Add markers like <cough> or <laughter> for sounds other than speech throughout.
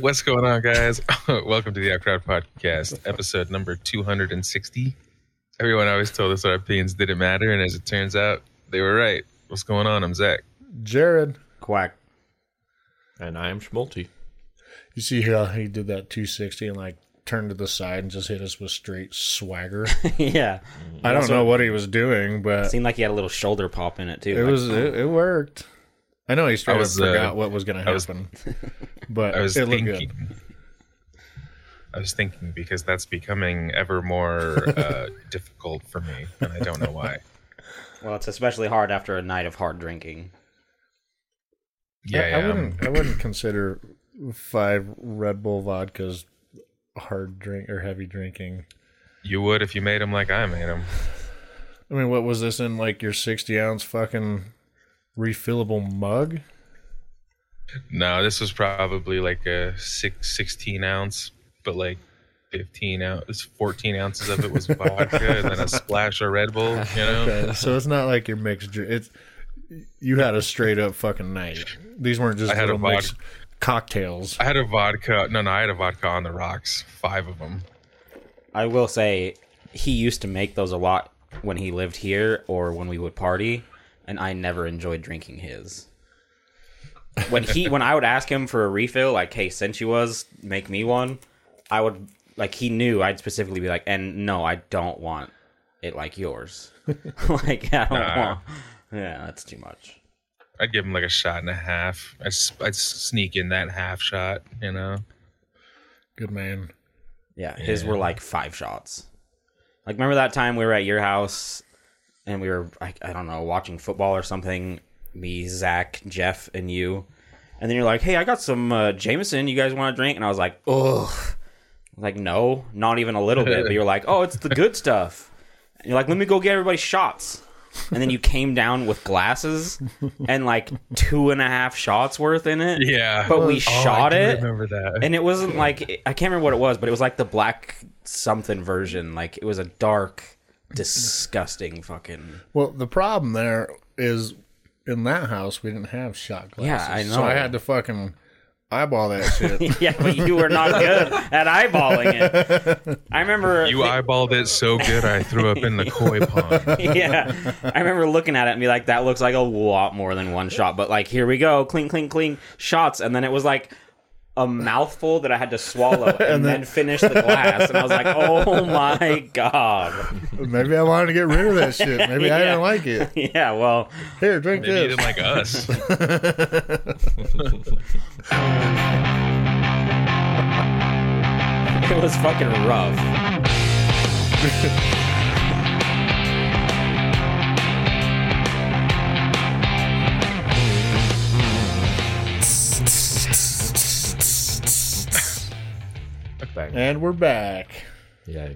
What's going on, guys? <laughs> Welcome to the Outcrowd Podcast, episode number 260. Everyone always told us our opinions didn't matter, and as it turns out, they were right. What's going on? I'm Zach. Jared, Quack. And I am Schmulty. you see how he did that 260 and like turned to the side and just hit us with straight swagger. <laughs> yeah. I don't Also- know what he was doing, but it Seemed like he had a little shoulder pop in it too. it Like, was it, oh. it worked. I know he straight I was, up uh, forgot what was going to I was- happen, <laughs> but I was it looked thinking. good. I was thinking because that's becoming ever more uh, <laughs> difficult for me, and I don't know why. well, it's especially hard after a night of hard drinking. Yeah, I, I yeah, um, wouldn't. I wouldn't consider five Red Bull vodkas hard drink or heavy drinking. you would if you made them like I made them. I mean, what was this in like your 60 ounce fucking refillable mug? No, this was probably like a six, 16 ounce, but like 15 ounce, 14 ounces of it was <laughs> vodka, and then a splash of Red Bull. You know, Okay, so it's not like your mixed drink. It's you had a straight up fucking night. These weren't just I had a little mixed cocktails. I had a vodka. No, no, I had a vodka on the rocks, five of them. I will say he used to make those a lot when he lived here or when we would party, and I never enjoyed drinking his. When he when I would ask him for a refill, like, hey, since you was, make me one, I would like he knew I'd specifically be like, and no, I don't want it like yours. <laughs> like I don't Nah. want Yeah, that's too much. I'd give him like a shot and a half. I'd, s- I'd sneak in that half shot, you know. Good man. Yeah, his Yeah. were like five shots. Like, remember that time we were at your house and we were, I, I don't know, watching football or something? Me, Zach, Jeff, and you. And then you're like, hey, I got some uh, Jameson. You guys want to drink? And I was like, ugh. Like, no, not even a little bit. But you're like, oh, it's the good stuff. And you're like, let me go get everybody shots. And then you came down with glasses and like two and a half shots worth in it. Yeah, But we Oh, shot I it. Remember that? And it wasn't like I can't remember what it was, but it was like the black something version. Like it was a dark, disgusting fucking. Well, the problem there is in that house we didn't have shot glasses. Yeah, I know. So. I had to fucking eyeball that shit. <laughs> Yeah, but you were not good at eyeballing it. I remember. you eyeballed it so good, I threw up in the koi pond. <laughs> yeah, I remember looking at it and be like, "That looks like a lot more than one shot." But like, here we go, clink, clink, clink, shots, and then it was like a mouthful that I had to swallow <laughs> and, then, finish the glass, and I was like, <laughs> "Oh my god!" Maybe I wanted to get rid of that shit. Maybe I didn't like it. <laughs> Yeah, well, Here, drink Maybe you this. didn't like us. it was fucking rough. Bang. and we're back. Yeah.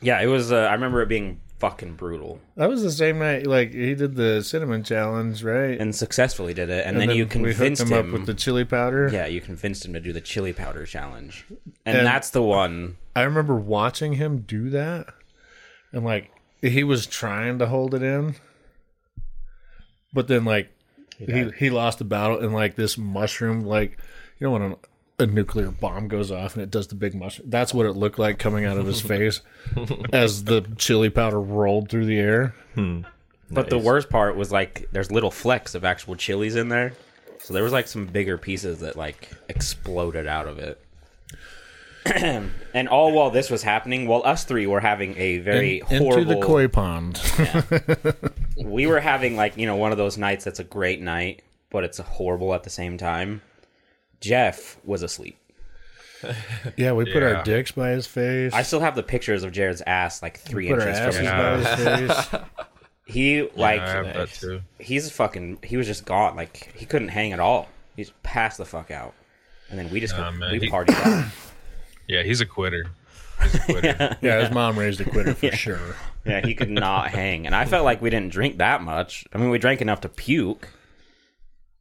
Yeah, it was. Uh, I remember it being fucking brutal, That was the same night. Like he did the cinnamon challenge, right? and successfully did it. And, then, you we hooked convinced him, him. up with the chili powder. yeah, you convinced him to do the chili powder challenge, and, And- that's the one. I remember watching him do that, and like he was trying to hold it in, but then like he he lost the battle, and like this mushroom, like you know when a, a nuclear bomb goes off and it does the big mushroom. That's what it looked like coming out of his <laughs> face as the chili powder rolled through the air. Hmm. But the worst part was like there's little flecks of actual chilies in there, so there was like some bigger pieces that like exploded out of it. <clears throat> and all while this was happening, while us three were having a very In- horrible, into the koi pond. <laughs> we were having like you know one of those nights that's a great night, but it's horrible at the same time. Jeff was asleep. yeah, we put Yeah. our dicks by his face. I still have the pictures of Jared's ass like three put our inches asses from his Yeah. by his face. <laughs> He like I have that too. he's fucking he was just gone. Like he couldn't hang at all. He's passed the fuck out. And then we just Nah, man, we he- partied out. <coughs> Yeah, he's a quitter. He's a quitter. <laughs> Yeah, his mom raised a quitter for <laughs> sure. Yeah, he could not hang. And I felt like we didn't drink that much. I mean, we drank enough to puke,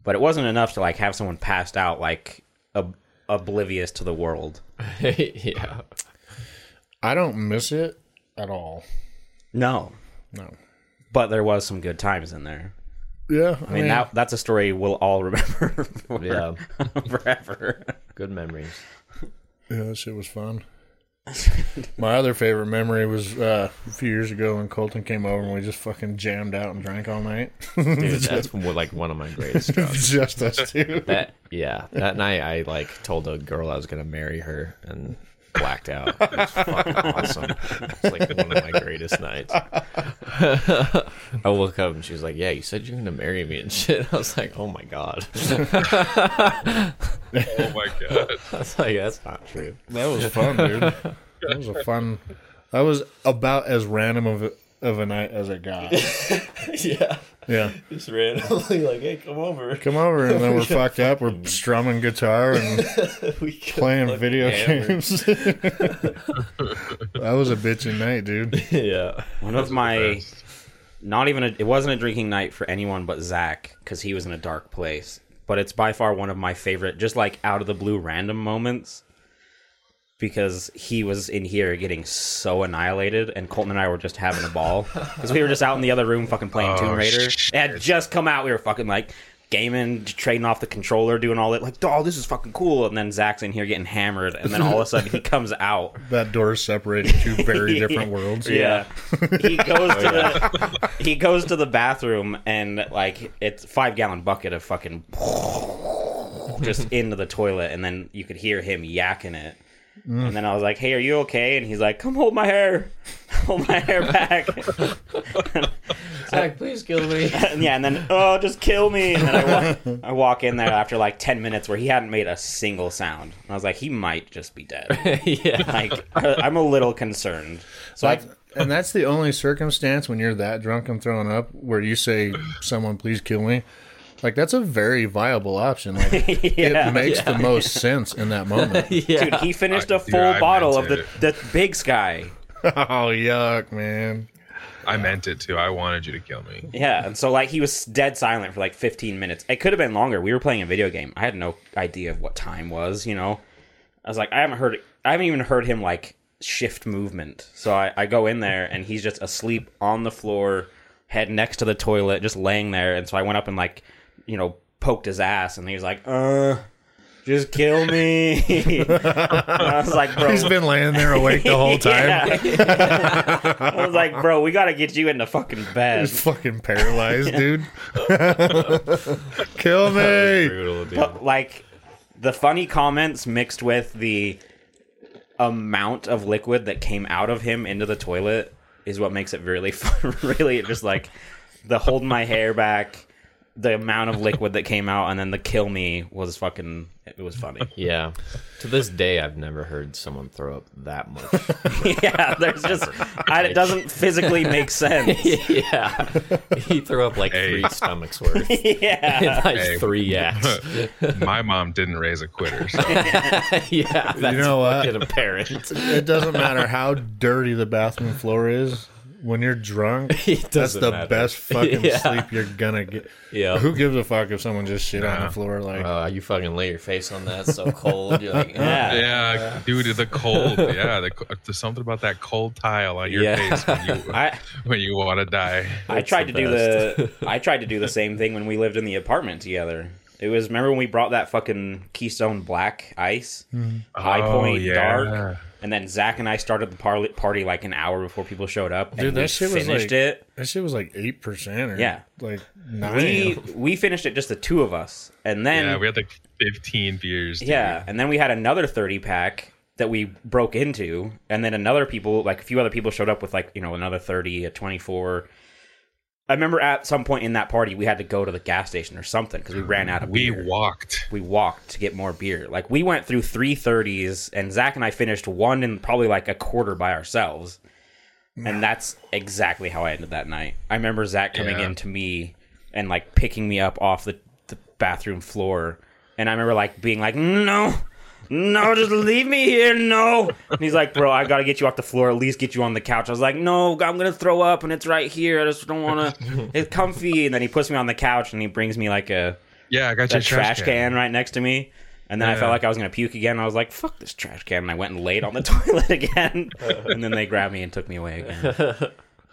but it wasn't enough to like have someone passed out like ob- oblivious to the world. <laughs> yeah. I don't miss it at all. No, No. but there was some good times in there. Yeah, I mean, that that's a story we'll all <laughs> remember for, Yeah. forever. Good memories. Yeah, that shit was fun. <laughs> My other favorite memory was uh, a few years ago when Colton came over and we just fucking jammed out and drank all night. Dude, <laughs> that's one- like one of my greatest jobs. <laughs> just us two. That yeah, that night I like told a girl I was gonna marry her and blacked out. It was fucking awesome. It's like one of my greatest nights. I woke up and she was like, "Yeah, you said you're gonna marry me and shit." <laughs> I was like, "Oh my god." <laughs> Oh my god. <laughs> I was like, "That's not true." That was fun, dude. That was a fun. That was about as random of a, of a night as it got. yeah, Yeah, <laughs> just randomly like, "Hey, come over." come over and then <laughs> we're fucked up. We're strumming guitar and <laughs> We playing video hammered. games. that was a bitchin' night, dude. Yeah, One of my, not even a, it wasn't a drinking night for anyone but Zach because he was in a dark place. But it's by far one of my favorite, just like out of the blue random moments. Because he was in here getting so annihilated, and Colton and I were just having a ball. <laughs> Because we were just out in the other room fucking playing Oh, Tomb Raider. shit. It had just come out. We were fucking like gaming, trading off the controller, doing all that. Like, oh, this is fucking cool. And then Zach's in here getting hammered, and then all of a sudden he <laughs> comes out. That door separated two very <laughs> different worlds. Yeah. he goes oh, to the he goes to the bathroom and like it's five gallon bucket of fucking just into the toilet and then you could hear him yakking it. And then I was like, "Hey, are you okay?" And he's like, "Come hold my hair, <laughs> hold my hair back." <laughs> Zach, please kill me. <laughs> and yeah, and then oh, just kill me. And then I walk, I walk in there after like ten minutes where he hadn't made a single sound. And I was like, he might just be dead. yeah, Like uh, I'm a little concerned. So I, and that's the only circumstance when you're that drunk and throwing up where you say, "Someone please kill me." Like that's a very viable option. Like <laughs> Yeah. it makes the most sense in that moment. <laughs> yeah. Dude, he finished I- a dude, full I bottle of meant the, the big sky. <laughs> oh yuck, man! I meant it too. I wanted you to kill me. Yeah, and so like he was dead silent for like 15 minutes. It could have been longer. We were playing a video game. I had no idea of what time was. You know, I was like, I haven't heard. I haven't even heard him like shift movement. So I, I go in there and he's just asleep on the floor, head next to the toilet, just laying there. And so I went up and like, you know, poked his ass, and he was like, uh. Just kill me. <laughs> I was like, bro. He's been laying there awake the whole <laughs> time. <laughs> I was like, bro, we gotta get you in the fucking bed. He's fucking paralyzed, dude. Kill me! Brutal, dude. But, like the funny comments mixed with the amount of liquid that came out of him into the toilet is what makes it really fun. really just like the hold my hair back the amount of liquid that came out and then the kill me was fucking it was funny <laughs> Yeah. To this day, I've never heard someone throw up that much. <laughs> yeah there's just I, it doesn't physically make sense <laughs> yeah. He threw up like Hey. three stomachs worth. yeah like Hey. three yaks. My mom didn't raise a quitter. So. yeah. That's You know what? fucking apparent. It doesn't matter how dirty the bathroom floor is. When you're drunk, <laughs> that's the matter. best fucking <laughs> Yeah. sleep you're gonna get. Yeah. Who gives a fuck if someone just shit on the floor? Like, Oh, you fucking lay your face on that so cold. You're like, <laughs> Yeah. Yeah, dude, the cold. Yeah, the, there's something about that cold tile on your Yeah. face when you I, when you want to die. I tried the to do the I tried to do the same thing when we lived in the apartment together. It was remember when we brought that fucking Keystone Black Ice, mm-hmm. High Oh, Point yeah. Dark, and then Zach and I started the par- party like an hour before people showed up, and Dude, we that shit was like- it. that shit was like eight percent or Yeah. like nine. We we finished it just the two of us, and then Yeah, we had like 15 beers. dude. Yeah, and then we had another 30 pack that we broke into, and then another people, like a few other people showed up with like, you know, another 30, a 24. I remember at some point in that party we had to go to the gas station or something because we ran out of we beer. walked. we walked to get more beer. Like we went through three 30s and Zach and I finished one in probably like a quarter by ourselves. And that's exactly how I ended that night. I remember Zach coming Yeah. in to me and like picking me up off the, the bathroom floor. And I remember like being like, no, no, just leave me here. No. And he's like, bro, I got to get you off the floor, at least get you on the couch. I was like, no, I'm going to throw up and it's right here. I just don't want to. <laughs> It's comfy. And then he puts me on the couch and he brings me like a Yeah, I got a your trash can right next to me. And then I felt like I was gonna puke again. I was like, "Fuck this trash can!" And I went and laid on the <laughs> toilet again. <laughs> and then they grabbed me and took me away again.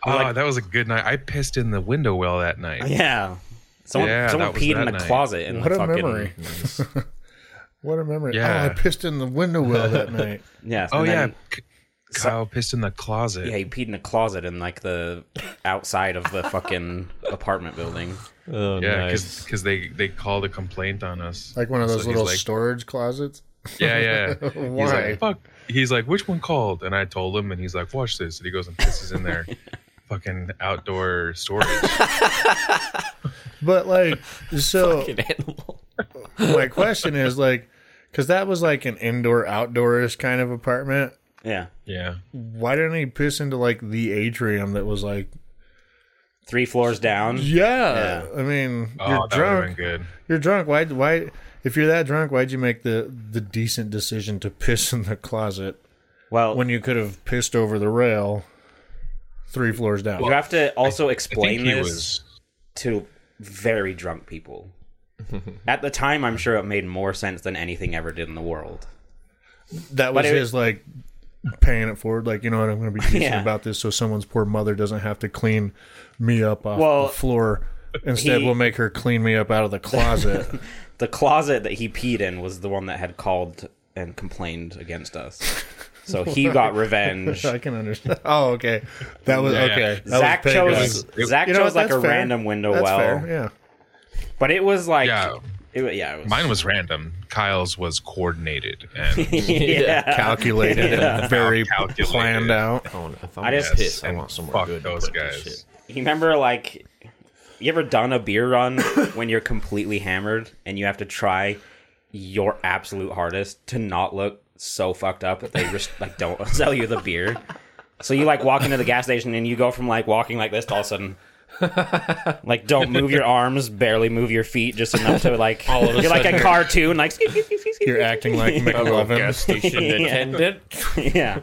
Oh, that was a good night. I pissed in the window well that night. Yeah, Someone, Yeah, someone peed in that a night. closet in What the a fucking memory. What a memory. Ah, yeah. Oh, I pissed in the window well that <laughs> night. Yes. Oh and yeah, then- K- Kyle pissed in the closet. Yeah, he peed in the closet in like the outside of the fucking apartment building. Oh, Yeah, nice. because they they called a complaint on us. Like one of those he's little like- storage closets. Yeah, yeah. <laughs> He's Why? like, fuck. He's like, which one called? And I told him, and he's like, watch this. And he goes and pisses in their <laughs> fucking outdoor storage. But like, so my question is like, because that was like an indoor outdoors kind of apartment. Yeah. Yeah. Why didn't he piss into like the atrium that was like, Three floors down. yeah, I mean, Oh, you're that would have been drunk. good. You're drunk. Why? Why? If you're that drunk, why'd you make the the decent decision to piss in the closet Well, when you could have pissed over the rail three floors down? you have to also I think explain he this was. to very drunk people. <laughs> At the time, I'm sure it made more sense than anything ever did in the world. that but was it- his like paying it forward. Like you know what, I'm going to be decent Yeah. about this, so someone's poor mother doesn't have to clean me up off Well, the floor. Instead, he- we'll make her clean me up out of the closet. <laughs> The closet that he peed in was the one that had called and complained against us. So he <laughs> got revenge. I can understand. Oh, okay. That was Yeah. okay. That Zach was payback. chose It- Zach You know chose what, like a that's fair. random window That's well, fair. Yeah. But it was like Yeah. it, yeah, it was, Mine was random. Kyle's was coordinated and <laughs> yeah. Calculated and very Calculated. planned out. I if I'm I gonna just- piss, I and want somewhere fuck good. to those guys. shit. You remember like you ever done a beer run <coughs> when you're completely hammered and you have to try your absolute hardest to not look so fucked up that they just like don't <laughs> sell you the beer. So you like walk into the gas station and you go from like walking like this to all of a sudden like don't move your <laughs> arms, barely move your feet just enough to like <laughs> All of a you're like a sudden- cartoon like You're acting like McLovin. station Yeah. attendant. <laughs> yeah.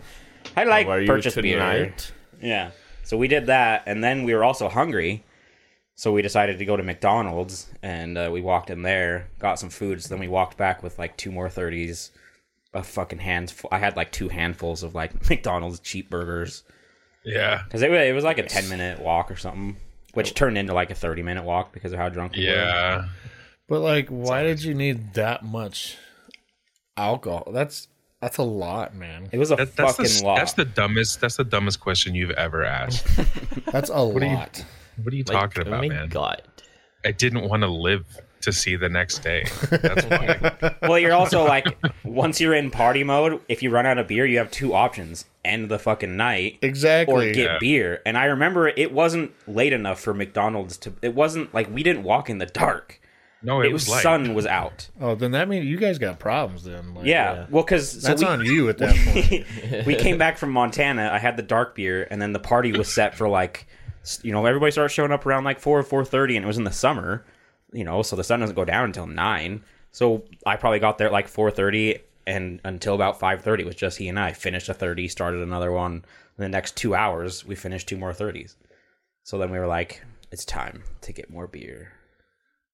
I like How are you purchase beer. tonight? Yeah. So we did that, and then we were also hungry. So we decided to go to McDonald's, and uh, we walked in there, got some food. So then we walked back with like two more thirties, a fucking hands. I had like two handfuls of like McDonald's cheap burgers yeah. because it, wa- it was like a ten minute walk or something, which turned into like a thirty minute walk because of how drunk we were. Yeah. But like, why did you need that much alcohol? That's that's a lot, man. It was a That, that's, fucking the, lot. that's the dumbest. That's the dumbest question you've ever asked. <laughs> That's a are you- lot. What are you Like, talking oh about, my man? God. I didn't want to live to see the next day. That's <laughs> why. well, you're also like once you're in party mode, if you run out of beer, you have two options: end the fucking night Exactly. or get Yeah. beer. And I remember it wasn't late enough for McDonald's to. It wasn't like we didn't walk in the dark. No, it, It was was like sun was out. oh, then that means you guys got problems. Then. Like, Yeah, well, because so That's we, on you at that <laughs> point. we came back from Montana. I had the dark beer, and then the party was set for like, you know, everybody started showing up around like four or four thirty, and it was in the summer, you know, so the sun doesn't go down until nine. So I probably got there at like four thirty, and until about five thirty, it was just he and I. Finished a thirty, started another one. In the next two hours, we finished two more thirties. So then we were like, it's time to get more beer.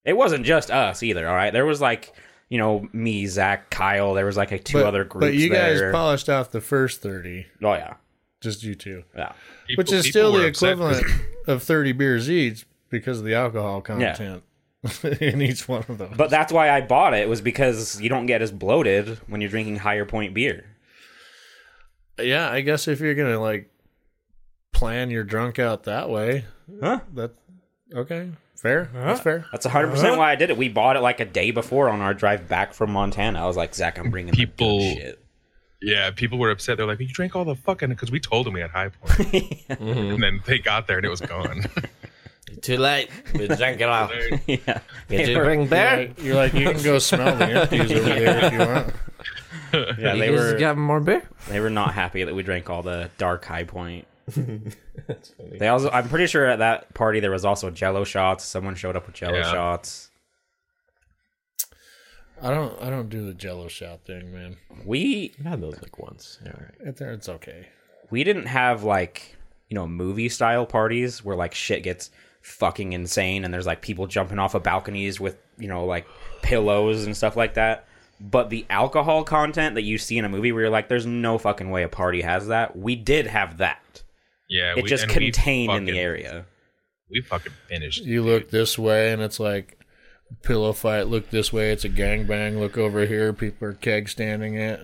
It wasn't just us either. All right, there was like. You know, me, Zach, Kyle. There was like a two but, other groups but you guys there. polished off the first thirty. Oh yeah, just you two, yeah. people- which is still the equivalent of thirty beers each because of the alcohol content <laughs> in each one of those. But that's why I bought it was because you don't get as bloated when you're drinking higher point beer. yeah, I guess if you're gonna like plan your drunk out that way, Huh? that okay, fair. That's fair. That's 100 percent why I did it. We bought it like a day before on our drive back from Montana. I was like, Zach, I'm bringing the good People- shit. Yeah, people were upset. They're like, "You drank all the fucking," because we told them we had high point, <laughs> and then they got there and it was gone. <laughs> Too late. We drank it all. <laughs> yeah, Did you were- bring You're beer? like, you're like, you can go smell the empties over there if you want. <laughs> yeah. You They guys were got more beer? they were not happy that we drank all the dark high point. <laughs> That's funny. They also, I'm pretty sure at that party there was also Jello shots. Someone showed up with Jello Yeah. shots. I don't, I don't do the Jello shot thing, man. We I had those like once. Yeah, all right. It's, it's okay. we didn't have like you know movie style parties where like shit gets fucking insane and there's like people jumping off of balconies with you know like pillows and stuff like that but the alcohol content that you see in a movie where you're like there's no fucking way a party has that we did have that Yeah, it we- just and we contained in the area We fucking finished. You look this way and it's like pillow fight. Look this way, it's a gangbang. Look over here, people are keg standing it.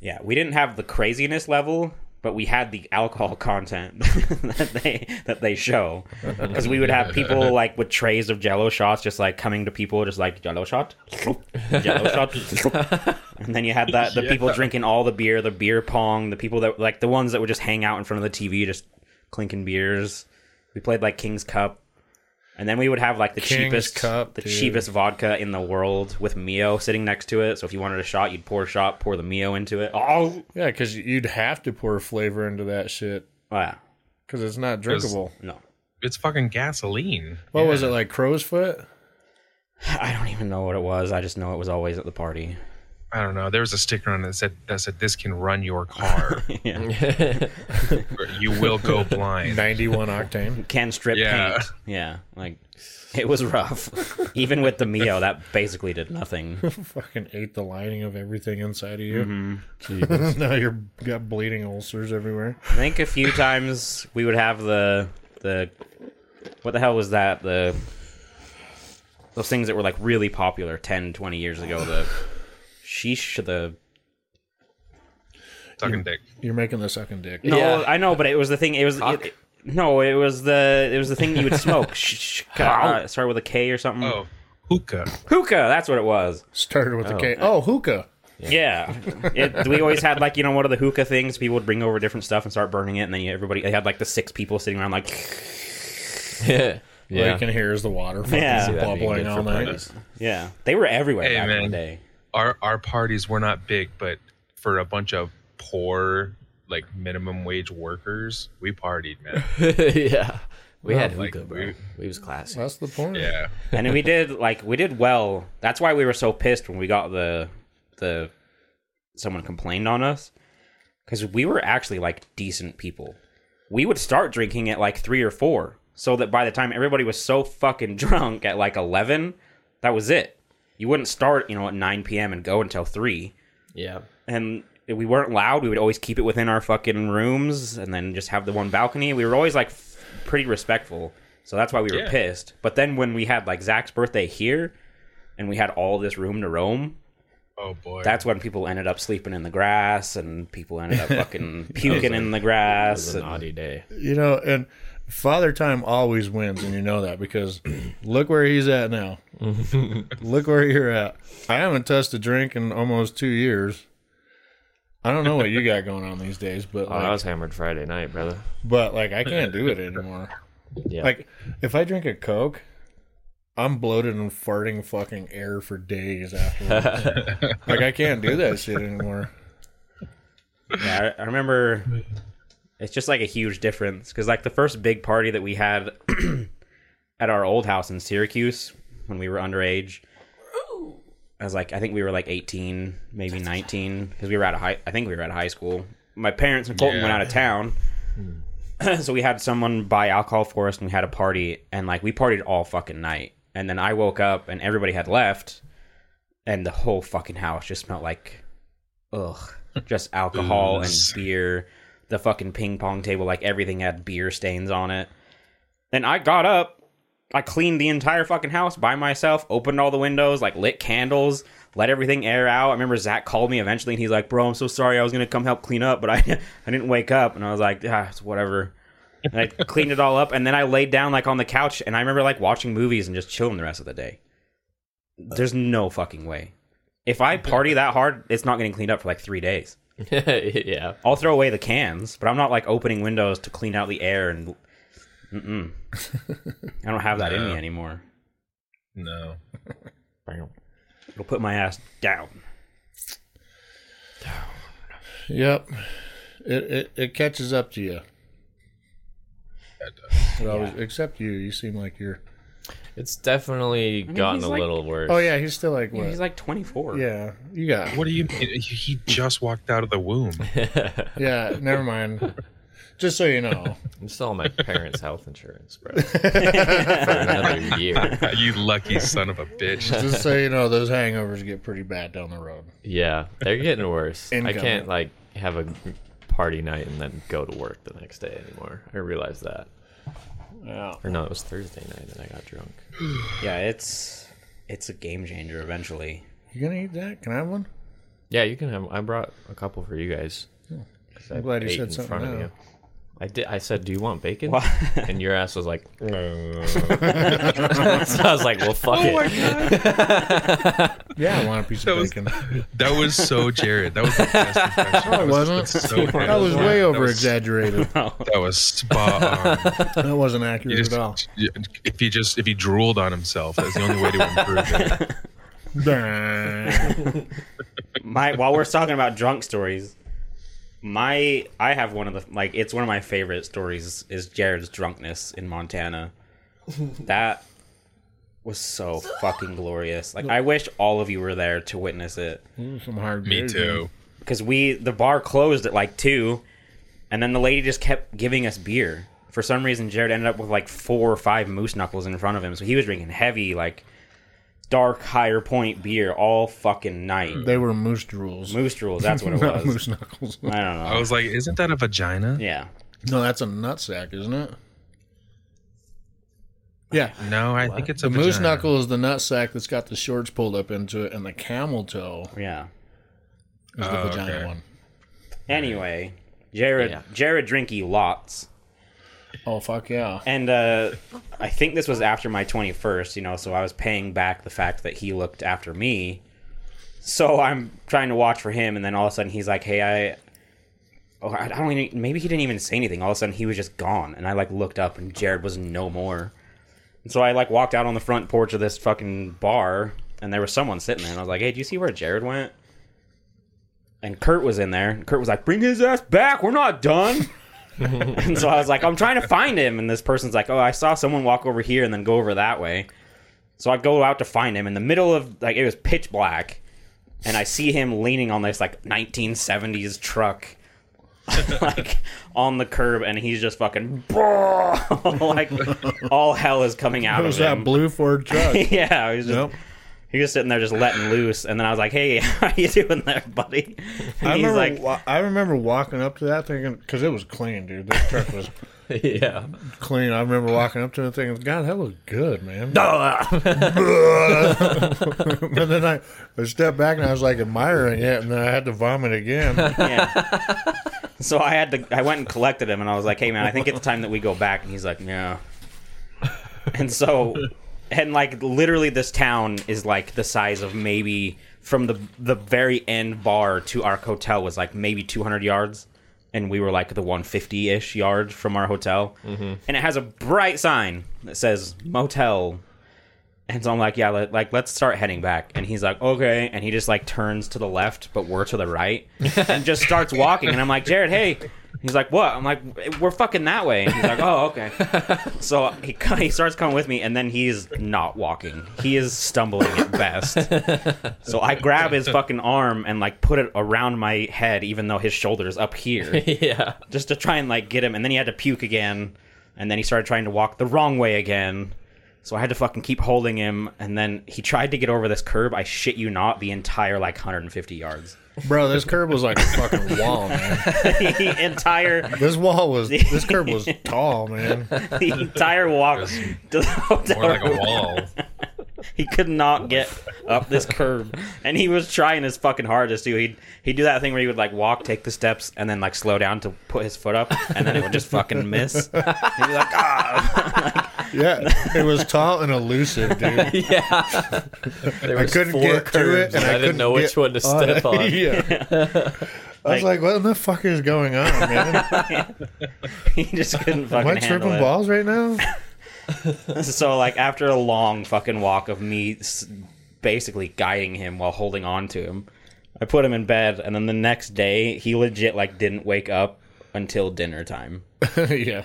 Yeah, we didn't have the craziness level, but we had the alcohol content <laughs> that they that they show. <laughs> Because we would have people like with trays of Jello shots, just like coming to people, just like Jello shot, <laughs> Jello shot, and then you had that the people drinking all the beer, the beer pong, the people that like the ones that would just hang out in front of the TV, just clinking beers. We played like King's Cup. And then we would have like the King's cheapest, Cup, the dude. cheapest vodka in the world with Mio sitting next to it. So if you wanted a shot, you'd pour a shot, pour the Mio into it. Oh, Yeah, because you'd have to pour flavor into that shit oh, yeah. because it's not drinkable. No, It's fucking gasoline. What was it like? Crow's foot? <sighs> I don't even know what it was. I just know it was always at the party. I don't know. There was a sticker on it that said that said this can run your car. <laughs> <laughs> You will go blind. Ninety-one octane. can strip Yeah. paint. Yeah, like it was rough. <laughs> Even with the Mio, that basically did nothing. Fucking ate the lining of everything inside of you. Mm-hmm. now you're got bleeding ulcers everywhere. I think a few times we would have the the what the hell was that the those things that were like really popular 10 20 years ago the sheesh the Sucking dick. You're making the sucking dick. no Yeah. i know but it was the thing it was it, no it was the it was the thing you would smoke <laughs> Sh- sh- uh, start with a k or something Oh, hookah. hookah that's what it was Started with a K. Oh, hookah. yeah it, we always had like you know one of the hookah things people would bring over different stuff and start burning it and then you, everybody they had like the six people sitting around like <laughs> <laughs> yeah. All you Yeah. can hear is the water fucking Yeah. See that being bubbling all for night. yeah they were everywhere Hey, back in the day Our our parties were not big, but for a bunch of poor, like minimum wage workers, we partied, man. <laughs> yeah. We had like, hookah, bro. we- We was classy. That's the point. Yeah. and we did like we did well. That's why we were so pissed when we got the the someone complained on us because we were actually like decent people. We would start drinking at like three or four, so that by the time everybody was so fucking <laughs> drunk at like eleven, that was it. You wouldn't start, you know, at nine p.m. and go until three. Yeah. And we weren't loud. We would always keep it within our fucking rooms, and then just have the one balcony. We were always like f- pretty respectful, so that's why we were Yeah. pissed. But then when we had like Zach's birthday here, and we had all this room to roam, Oh boy. that's when people ended up sleeping in the grass, and people ended up fucking <laughs> puking in the grass. It grass. was a and- naughty day. You know, and Father Time always wins, and you know that because look where he's at now. <laughs> look where you're at. I haven't touched a drink in almost two years. I don't know what you got going on these days, but Oh, I was hammered Friday night, brother. but like I can't do it anymore. Yeah. Like if I drink a Coke, I'm bloated and farting fucking air for days afterwards. <laughs> like I can't do that shit anymore. Yeah, I, I remember. It's just like a huge difference because like the first big party that we had <clears throat> at our old house in Syracuse when we were underage. I was like, I think we were like 18, maybe 19, because we were out of high. I think we were out of high school. My parents and Colton went out of town, <clears throat> so we had someone buy alcohol for us, and we had a party, and like we partied all fucking night. And then I woke up, and everybody had left, and the whole fucking house just smelled like, ugh, just alcohol and beer. The fucking ping pong table, like everything had beer stains on it. And I got up, I cleaned the entire fucking house by myself, opened all the windows, like lit candles, let everything air out. I remember Zach called me eventually and he's like, Bro, I'm so sorry. I was going to come help clean up, but I, <laughs> I didn't wake up. And I was like, Ah, it's whatever. And I <laughs> cleaned it all up. And then I laid down like on the couch and I remember like watching movies and just chilling the rest of the day. There's no fucking way. If I party that hard, it's not getting cleaned up for like three days. <laughs> yeah. I'll throw away the cans, but I'm not like opening windows to clean out the air and. Mm-mm. <laughs> I don't have that in me No. anymore. no. It'll put my ass down. Yep. It it, it catches up to you. That does. It always, Except you. You seem like you're. It's definitely gotten he's a like- little worse. Oh yeah, he's still like what? He's like 24. yeah, you got. What do you mean? <laughs> He he just walked out of the womb. <laughs> Yeah, never mind. Just so you know, I'm still on my parents' health insurance, bro. <laughs> For another year. you lucky son of a bitch. just so you know, those hangovers get pretty bad down the road. Yeah, they're getting worse. I Incoming. can't like have a party night and then go to work the next day anymore. I realize that. Yeah. Or no, it was Thursday night that I got drunk. <sighs> Yeah, it's it's a game changer eventually. You gonna eat that? Can I have one? Yeah, you can have. I brought a couple for you guys. 'Cause I'm glad you ate said in something front of now. you. I did. I said, "Do you want bacon?" What? And your ass was like, "No." <laughs> so I was like, "Well, fuck Oh it." <laughs> Yeah, I want a piece That of was- bacon. <laughs> That was so Jared. That was the best impression. No, it That was- wasn't. so That was good. way That over was- exaggerated. That was spot on. That wasn't accurate just- at all. if he just if he drooled on himself, that's the only way to improve it. Dang. My while we're talking about drunk stories, my I have one of the like it's one of my favorite stories is Jared's drunkenness in Montana. <laughs> that was so <laughs> fucking glorious. Like I wish all of you were there to witness it. Some hard Me beers, too. because we the bar closed at like two, and then the lady just kept giving us beer. For some reason, Jared ended up with like four or five moose knuckles in front of him, so he was drinking heavy, like dark, higher point beer all fucking night. They were moose drools. Moose drools, that's what it <laughs> Not was. moose knuckles. I don't know. I was like, isn't that a vagina? yeah, No, that's a nutsack, isn't it? Yeah. No, I think it's a The moose knuckle is the nutsack that's got the shorts pulled up into it, and the camel toe yeah. is the Oh, vagina okay. one. Anyway, Jared, Yeah. Jared drinky lots. Oh fuck yeah! And uh, I think this was after my 21st, you know, so I was paying back the fact that he looked after me. So I'm trying to watch for him, and then all of a sudden he's like, hey, I. Oh, I don't even. Maybe he didn't even say anything. All of a sudden he was just gone, and I like looked up, and Jared was no more. And so I like walked out on the front porch of this fucking bar, and there was someone sitting there, and I was like, hey, do you see where Jared went? And Kurt was in there. Kurt was like, bring his ass back. We're not done. <laughs> and so I was like, I'm trying to find him. And this person's like, Oh, I saw someone walk over here and then go over that way. So I go out to find him in the middle of like it was pitch black, and I see him leaning on this like 1970s truck, <laughs> like on the curb, and he's just fucking <laughs> like all hell is coming out It of was him. that blue Ford truck. yeah, he was just Yep. He was sitting there just letting loose, and then I was like, Hey, <laughs> how you doing there, buddy? <laughs> And I he's remember, like, wa- I remember walking up to that thinking because it was clean, dude. This truck was <laughs> yeah. clean. I remember walking up to it thinking, God, that looks good, man. but then I, I stepped back and I was like admiring it, and then I had to vomit again. yeah. So I had to. I went and collected him, and I was like, "Hey, man, I think it's time that we go back." And he's like, "Yeah." And so, and like literally, this town is like the size of maybe from the the very end bar to our hotel was like maybe 200 yards, and we were like the 150 ish yards from our hotel, mm-hmm. and it has a bright sign that says motel and so I'm like, yeah, let, like let's start heading back. And he's like, okay. And he just like turns to the left, but we're to the right, <laughs> and just starts walking. And I'm like, Jared, hey. He's like, what? I'm like, we're fucking that way. And he's like, oh, okay. <laughs> So he he starts coming with me, and then he's not walking. He is stumbling at best. So I grab his fucking arm and like put it around my head, even though his shoulder's up here <laughs> yeah. just to try and like get him and then he had to puke again and then he started trying to walk the wrong way again so i had to fucking keep holding him and then he tried to get over this curb i shit you not the entire like 150 yards Bro, this curb was like a fucking <laughs> wall, man. the entire This wall was, this curb was tall, man. <laughs> the entire walk <laughs> to the hotel More like a room. wall. he could not get up this curb and he was trying his fucking hardest to he'd he'd do that thing where he would like walk take the steps and then like slow down to put his foot up and then it would just fucking miss he'd be like ah Yeah, it was tall and elusive, dude. <laughs> Yeah. There I was couldn't four get to it, and I, didn't know which one to step on. <laughs> on. yeah. <laughs> I was like, "What the fuck is going on, man? he just couldn't Am fucking I handle tripping it. balls right now?" So like after a long fucking walk of me basically guiding him while holding on to him, I put him in bed, and then the next day he legit like didn't wake up until dinner time. yeah.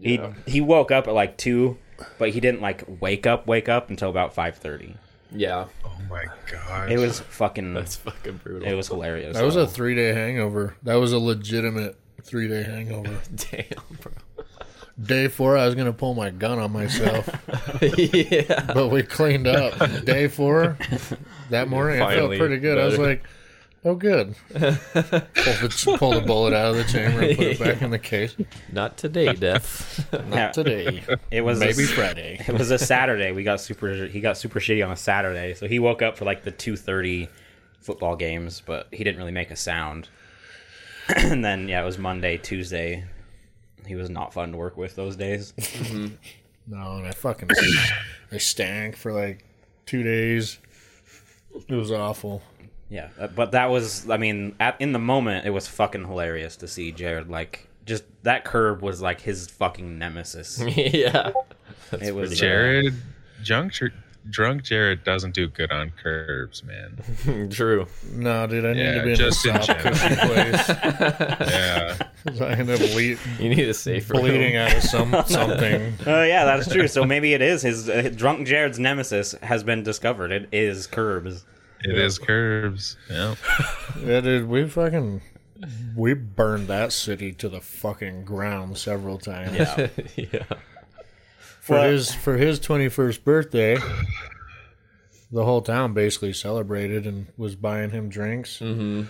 He he woke up at like two, but he didn't like wake up wake up until about five thirty. Yeah. Oh my god. It was fucking. That's fucking brutal. it was hilarious. That was a three day hangover. That was a legitimate three day hangover. <laughs> Damn, bro. Day four, I was gonna pull my gun on myself, <laughs> yeah. but we cleaned up. Day four, that <laughs> morning, I felt Finally pretty good. I was better. like, Oh, good. pull, the, pull the bullet out of the chamber and put it back in the case. Not today, Death. <laughs> Not Yeah. today. It was Maybe a, Friday. It was a Saturday. We got super. He got super shitty on a Saturday, so he woke up for like the two thirty football games, but he didn't really make a sound. <clears throat> and then yeah, it was Monday, Tuesday. He was not fun to work with those days. Mm-hmm. <laughs> No, and I fucking I stank for like two days. It was awful. Yeah, uh, but that was. I mean, at, in the moment, it was fucking hilarious to see Jared like just that curb was like his fucking nemesis. <laughs> yeah. it was uh, Jared, drunk, drunk Jared doesn't do good on curbs, man. <laughs> True. No, dude, I need Yeah, to be in just in a soft cushy place. <laughs> Yeah, 'Cause I end up ble- You need a safer bleeding room. out of some something. Uh, yeah, that's true. So maybe it is his uh, drunk Jared's nemesis has been discovered. It is curbs. It is curves. Yeah, <laughs> Yeah, dude, we fucking we burned that city to the fucking ground several times. Yeah. <laughs> yeah. For Well- his for his twenty first birthday, the whole town basically celebrated and was buying him drinks. Mm-hmm.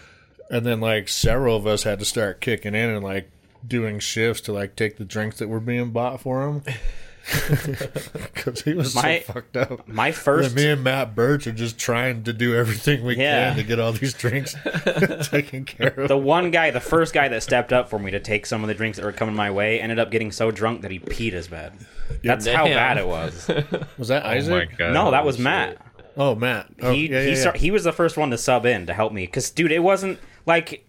And then like several of us had to start kicking in and like doing shifts to like take the drinks that were being bought for him. <laughs> Because he was My- so fucked up. My And first me and Matt Birch are just trying to do everything we Yeah. can to get all these drinks <laughs> taken care of. the one guy, the first guy that stepped up for me to take some of the drinks that were coming my way, ended up getting so drunk that he peed his bed. That's how bad it was. <laughs> Was that oh my Isaac? god. No, that was Matt. Oh, Matt. Oh, he yeah, yeah, he, yeah. start, he was the first one to sub in to help me because dude, it wasn't like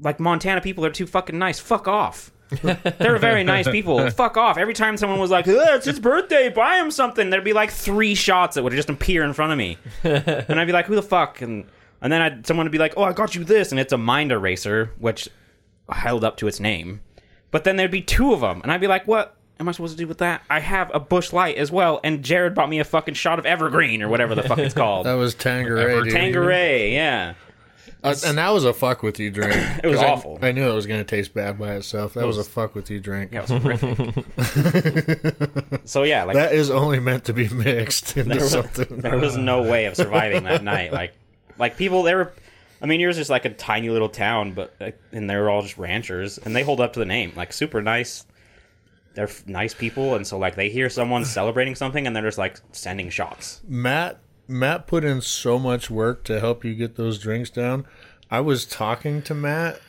like Montana people are too fucking nice. Fuck off. <laughs> They're very nice people. <laughs> Fuck off. Every time someone was like, "Oh, "It's his birthday, buy him something," there'd be like three shots that would just appear in front of me, <laughs> and I'd be like, "Who the fuck?" and and then I'd, someone would be like, "Oh, I got you this," and it's a mind eraser, which held up to its name. But then there'd be two of them, and I'd be like, "What am I supposed to do with that?" I have a Busch Light as well, and Jared bought me a fucking shot of Evergreen or whatever the fuck it's called. That was Tanqueray. dude. Tanqueray, yeah. Uh, and that was a fuck with you drink. <coughs> It was I- awful. I, knew it was going to taste bad by itself. That was, a fuck with you drink. Yeah, it was <laughs> so yeah, like That is only meant to be mixed <laughs> into something. there was no way of surviving that night. Like, like people, there were. I mean, yours is like a tiny little town, but and they were all just ranchers, and they hold up to the name, like super nice. They're f- nice people, and so like they hear someone celebrating something, and they're just like sending shots. Matt Matt put in so much work to help you get those drinks down. I was talking to Matt,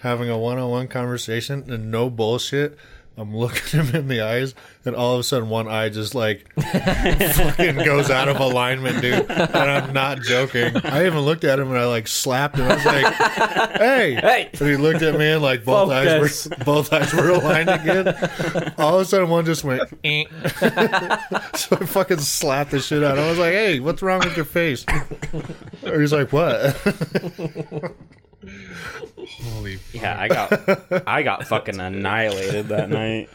having a one-on-one conversation, and no bullshit. I'm looking <laughs> him in the eyes, and all of a sudden, one eye just like <laughs> fucking goes out of alignment, dude. And I'm not joking. I even looked at him and I like slapped him. I was like, <laughs> "Hey!" Hey! And he looked at me and like both Focus. eyes were both eyes were aligned again. All of a sudden, one just went. "Eh." so I fucking slapped the shit out. of him. I was like, "Hey, what's wrong with your face?" Or he's like, "What?" Holy Yeah, I got I got <laughs> fucking annihilated that night.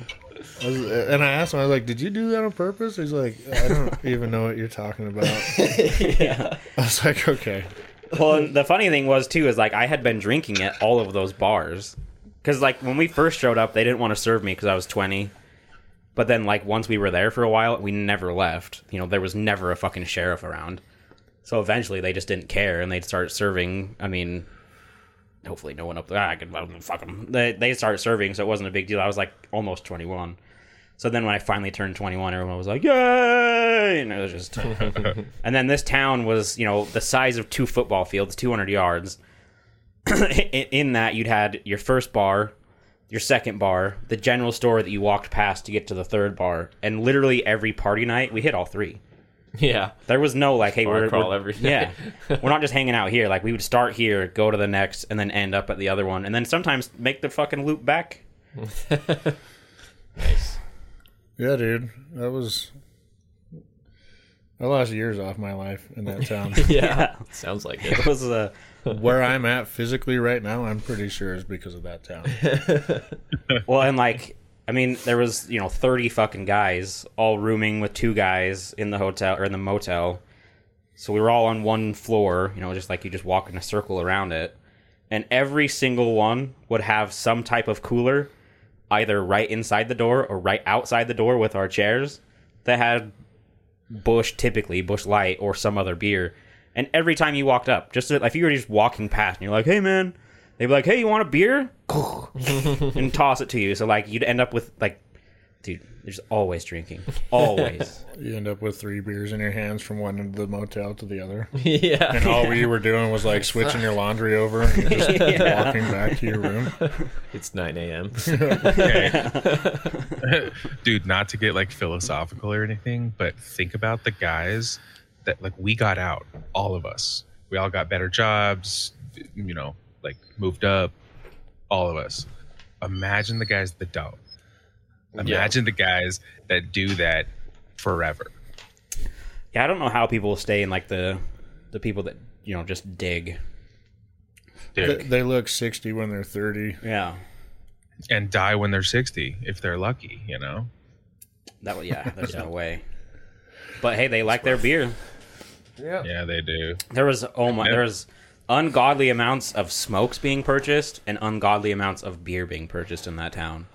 I was- and I asked him, I was like, "Did you do that on purpose?" He's like, "I don't <laughs> even know what you're talking about." <laughs> yeah. I was like, "Okay." Well, and the funny thing was too is like I had been drinking at all of those bars because like when we first showed up, they didn't want to serve me because I was twenty. But then like once we were there for a while, we never left. You know, there was never a fucking sheriff around. So eventually, they just didn't care and they'd start serving. I mean, hopefully, no one up there. I could well, fuck them. They they start serving, so it wasn't a big deal. I was like almost twenty one. So then when I finally turned 21, everyone was like, yay! And it was just. <laughs> and then this town was, you know, the size of two football fields, 200 yards. <coughs> in that, you'd had your first bar, your second bar, the general store that you walked past to get to the third bar. And literally every party night, we hit all three. Yeah. There was no like, hey, Bar we're, crawl we're every yeah, <laughs> we're not just hanging out here. Like we would start here, go to the next, and then end up at the other one, and then sometimes make the fucking loop back. <laughs> Nice. Yeah, dude, that was. I lost years off my life in that <laughs> town. Yeah. Sounds like it. It was uh, Where I'm at physically right now, I'm pretty sure is because of that town. well, and like, I mean, there was you know thirty fucking guys all rooming with two guys in the hotel or in the motel. So we were all on one floor, you know, just like you just walk in a circle around it, and every single one would have some type of cooler, either right inside the door or right outside the door with our chairs that had Busch, typically Busch Light or some other beer. And every time you walked up, just if you were just walking past and you're like, "Hey, man," they'd be like, "Hey, you want a beer?" <laughs> and toss it to you. So like you'd end up with like, dude, there's always drinking, always. <laughs> You end up with three beers in your hands from one end of the motel to the other. <laughs> yeah. And all we were doing was like switching your laundry over and you're just Yeah. walking back to your room. It's 9 a.m. Okay. Dude, not to get like philosophical or anything, but think about the guys that like we got out, all of us. We all got better jobs, you know, like moved up, all of us. Imagine the guys that don't. Imagine the guys that do that forever. yeah, I don't know how people stay in like the the people that you know just dig. They, they look 60 when they're 30. Yeah, and die when they're 60 if they're lucky, you know? that would yeah. There's no <laughs> way. But hey, they like their beer. Yeah, Yeah, they do. There was oh my, Yeah. there was ungodly amounts of smokes being purchased and ungodly amounts of beer being purchased in that town.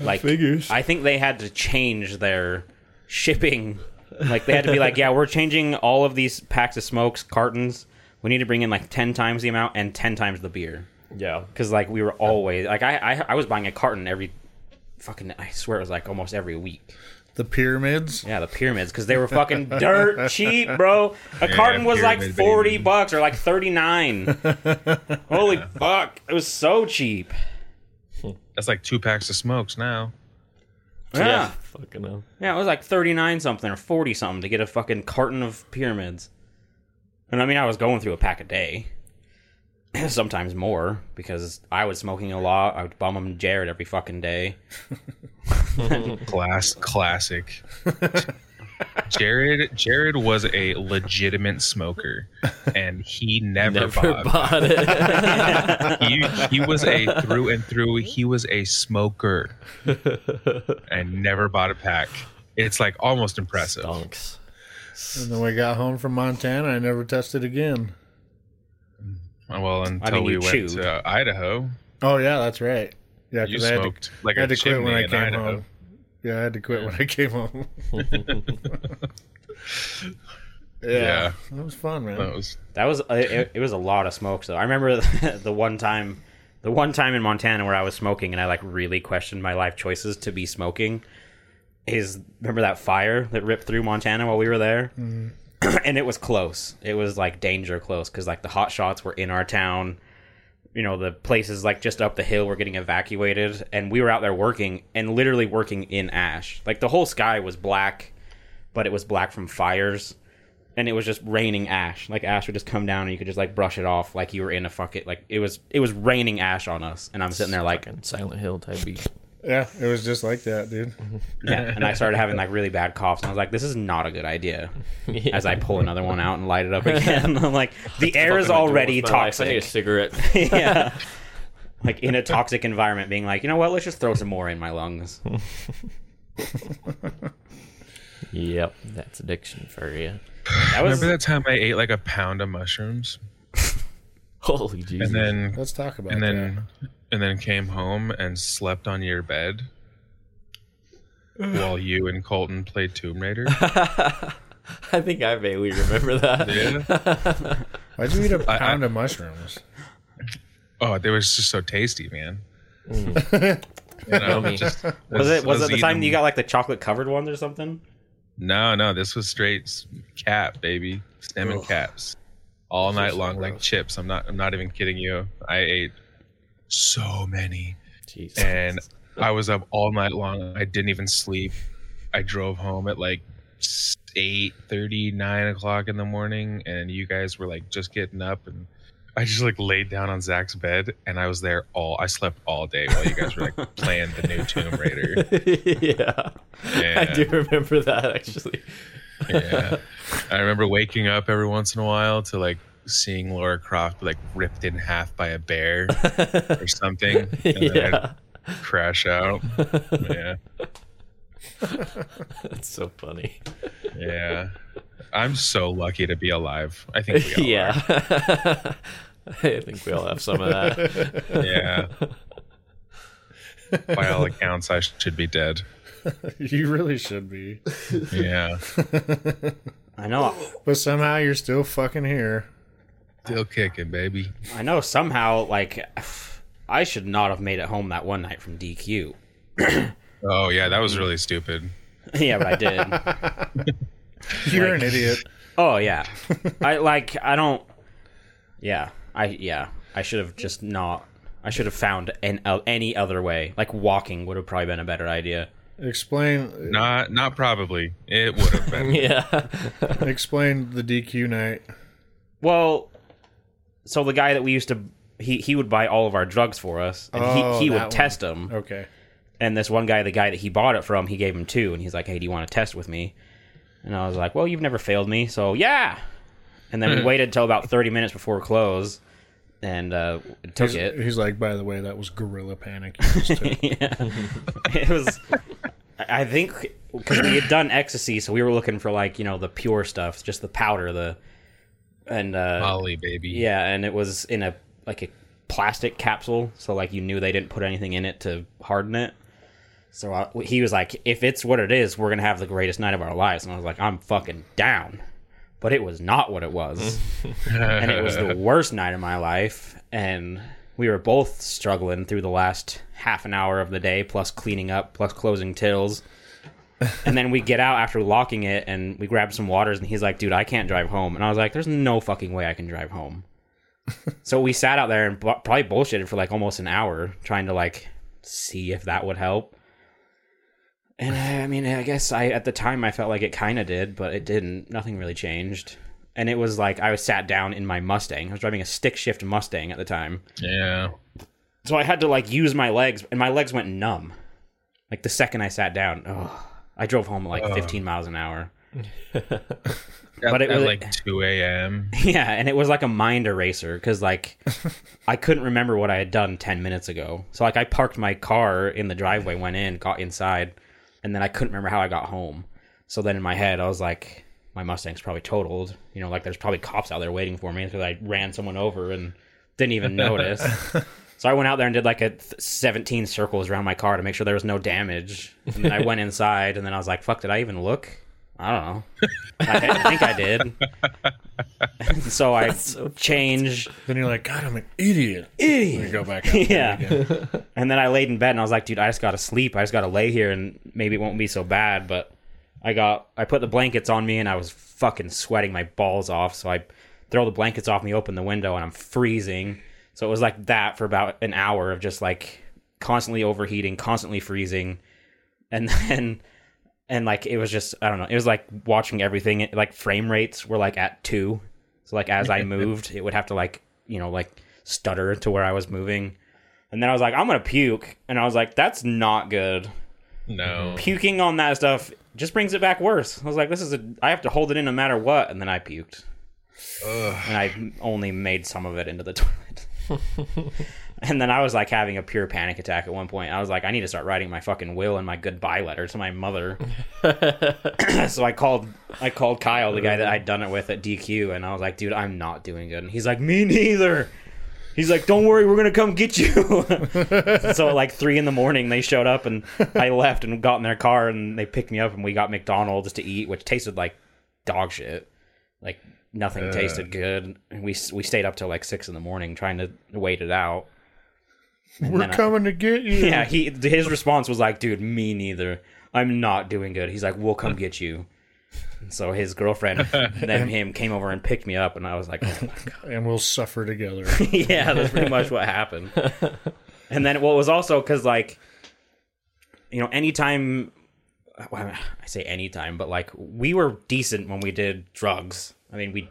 Like figures. I think they had to change their shipping. Like they had to be like, yeah, we're changing all of these packs of smokes cartons. We need to bring in like ten times the amount and ten times the beer Yeah. because like we were always like I, I I was buying a carton every fucking I swear it was like almost every week. The pyramids. Yeah, the pyramids because they were fucking <laughs> dirt cheap, bro. A carton was like forty baby. bucks or like thirty nine. <laughs> Holy fuck! It was so cheap. That's like two packs of smokes now. Yeah, Fucking hell. yeah, it was like thirty nine something or forty something to get a fucking carton of pyramids. And I mean, I was going through a pack a day, <clears throat> sometimes more because I was smoking a lot. I would bum them Jared every fucking day. <laughs> <laughs> Class classic. Jared Jared was a legitimate smoker and he never, Never bought. bought it. <laughs> He, he was a through and through he was a smoker and never bought a pack. It's like almost impressive. Stonks. And then we got home from Montana. I never tested again. Well, until mean, we you went to Idaho, Oh, yeah, that's right. Yeah, you because I had to, like I had a to quit when I came Idaho. home. Yeah, I had to quit when I came home. <laughs> yeah. Yeah. That was fun, man. That was That was it, it was a lot of smoke. though. I remember <laughs> the one time the one time in Montana where I was smoking and I like really questioned my life choices to be smoking is remember that fire that ripped through Montana while we were there? Mm-hmm. <clears throat> and it was close. It was like danger close cuz like the hot shots were in our town. You know, the places like just up the hill were getting evacuated and we were out there working and literally working in ash. Like the whole sky was black, but it was black from fires and it was just raining ash. Like ash would just come down, and you could just like brush it off, like you were in a fucking like it was it was raining ash on us, and I'm sitting there like, Silent Hill type beat. Yeah, it was just like that, dude. <laughs> yeah, and I started having like really bad coughs, and I was like, this is not a good idea. <laughs> Yeah. As I pull another one out and light it up <laughs> again, I'm like, the air is Fucking am I doing already with my life? I need a toxic. cigarette. yeah, like in a toxic environment, being like, you know what, let's just throw some more in my lungs. yep, that's addiction for you. That was Remember that time I ate like a pound of mushrooms Holy Jesus. and then Let's talk about that. and that. Then and then came home and slept on your bed while you and Colton played Tomb Raider. <laughs> I think I vaguely remember that. <laughs> Yeah. <laughs> Why'd you eat a pound of mushrooms? Oh, they were just so tasty, man. Mm. You know, just- was it was it the eating time you got like the chocolate covered ones or something? No, no, this was straight cap, baby. Stem and Ugh. caps. All Those are night so long like chips. I'm not I'm not even kidding you. I ate so many. Jesus. and I was up all night long. I didn't even sleep. I drove home at like eight thirty, nine o'clock in the morning, and you guys were like just getting up, and I just like laid down on Zach's bed, and I was there all. I slept all day while you guys were like <laughs> playing the new Tomb Raider. <laughs> yeah. I do remember that actually. Yeah, I remember waking up every once in a while to like seeing Laura Croft like ripped in half by a bear <laughs> or something, and then yeah. I'd crash out. Yeah. <laughs> That's so funny. Yeah. I'm so lucky to be alive. I think we all yeah. <laughs> I think we all have some of that. Yeah. By all accounts, I should be dead. you really should be. Yeah. I know. But somehow you're still fucking here. Still kicking, baby. I know. Somehow, like, I should not have made it home that one night from DQ. <clears throat> Oh yeah, that was really stupid. <laughs> yeah, but I did. <laughs> You're an idiot. Oh yeah. I like. I don't. Yeah. I yeah. I should have just not. I should have found an, uh, any other way. Like walking would have probably been a better idea. Explain Not not probably. It would have been. <laughs> yeah. explain the DQ night. Well, so the guy that we used to he he would buy all of our drugs for us, and Oh, he he would test them. Okay. And this one guy, the guy that he bought it from, he gave him two, and he's like, "Hey, do you want to test with me?" And I was like, "Well, you've never failed me, so yeah." And then we <laughs> waited until about thirty minutes before close, and uh, took He's, it. he's like, by the way, that was gorilla panic. You just took. <laughs> yeah. <laughs> it was. I think because we had done ecstasy, so we were looking for like you know the pure stuff, just the powder, the and uh, Molly, baby. yeah, and it was in a like a plastic capsule, so like you knew they didn't put anything in it to harden it. So I, he was like, "If it's what it is, we're gonna have the greatest night of our lives." And I was like, "I'm fucking down," but it was not what it was, <laughs> and it was the worst night of my life. And we were both struggling through the last half an hour of the day, plus cleaning up, plus closing tills. And then we get out after locking it and we grab some waters and he's like, dude, I can't drive home. And I was like, there's no fucking way I can drive home. so we sat out there and bu- probably bullshitted for like almost an hour trying to like see if that would help. And I, I mean, I guess I at the time I felt like it kind of did, but it didn't. Nothing really changed. And it was like I was sat down in my Mustang. I was driving a stick shift Mustang at the time. Yeah. So I had to like use my legs, and my legs went numb. Like the second I sat down, oh, I drove home at like uh. 15 miles an hour. <laughs> But it at was- like two a.m. <laughs> Yeah, and it was like a mind eraser because like <laughs> I couldn't remember what I had done 10 minutes ago. So like I parked my car in the driveway, went in, got inside, and then I couldn't remember how I got home. So then in my head, I was like, my Mustang's probably totaled. You know, like there's probably cops out there waiting for me because I ran someone over and didn't even notice. So I went out there and did like a th- 17 circles around my car to make sure there was no damage. And then I went inside and then I was like, fuck, did I even look? I don't know. I, I think I did. so I changed. Then you're like, God, I'm an idiot. Idiot. You go back. Out Yeah. again. <laughs> And then I laid in bed and I was like, dude, I just got to sleep. I just got to lay here and maybe it won't be so bad. But I got, I put the blankets on me and I was fucking sweating my balls off. So I throw the blankets off me, open the window, and I'm freezing. So it was like that for about an hour of just like constantly overheating, constantly freezing. And <laughs> then, and like, it was just, I don't know, it was like watching everything, like frame rates were like at two. So like as I <laughs> moved, it would have to like, you know, like stutter to where I was moving. And then I was like, I'm gonna puke, and I was like, that's not good. No. Puking on that stuff just brings it back worse. I was like, this is a, I have to hold it in no matter what, and then I puked, and I only made some of it into the <laughs> toilet. <laughs> and then I was like having a pure panic attack at one point. I was like, I need to start writing my fucking will and my goodbye letter to my mother. <laughs> so I called, I called Kyle, the guy that uh. I'd done it with at DQ, and I was like, dude, I'm not doing good. And he's like, me neither. He's like, "Don't worry, we're gonna come get you." <laughs> so at like three in the morning, they showed up, and I left and got in their car, and they picked me up, and we got McDonald's to eat, which tasted like dog shit. Like nothing tasted good. We we stayed up till like six in the morning trying to wait it out. And We're then I- coming to get you. <laughs> yeah, he his response was like, "Dude, me neither. I'm not doing good." He's like, "We'll come get you." And so his girlfriend <laughs> then him came over and picked me up, and I was like, "Oh my god." And we'll suffer together. <laughs> yeah, that's pretty much what happened. And then what was also because like, you know, anytime well, I say anytime, but like we were decent when we did drugs. I mean, we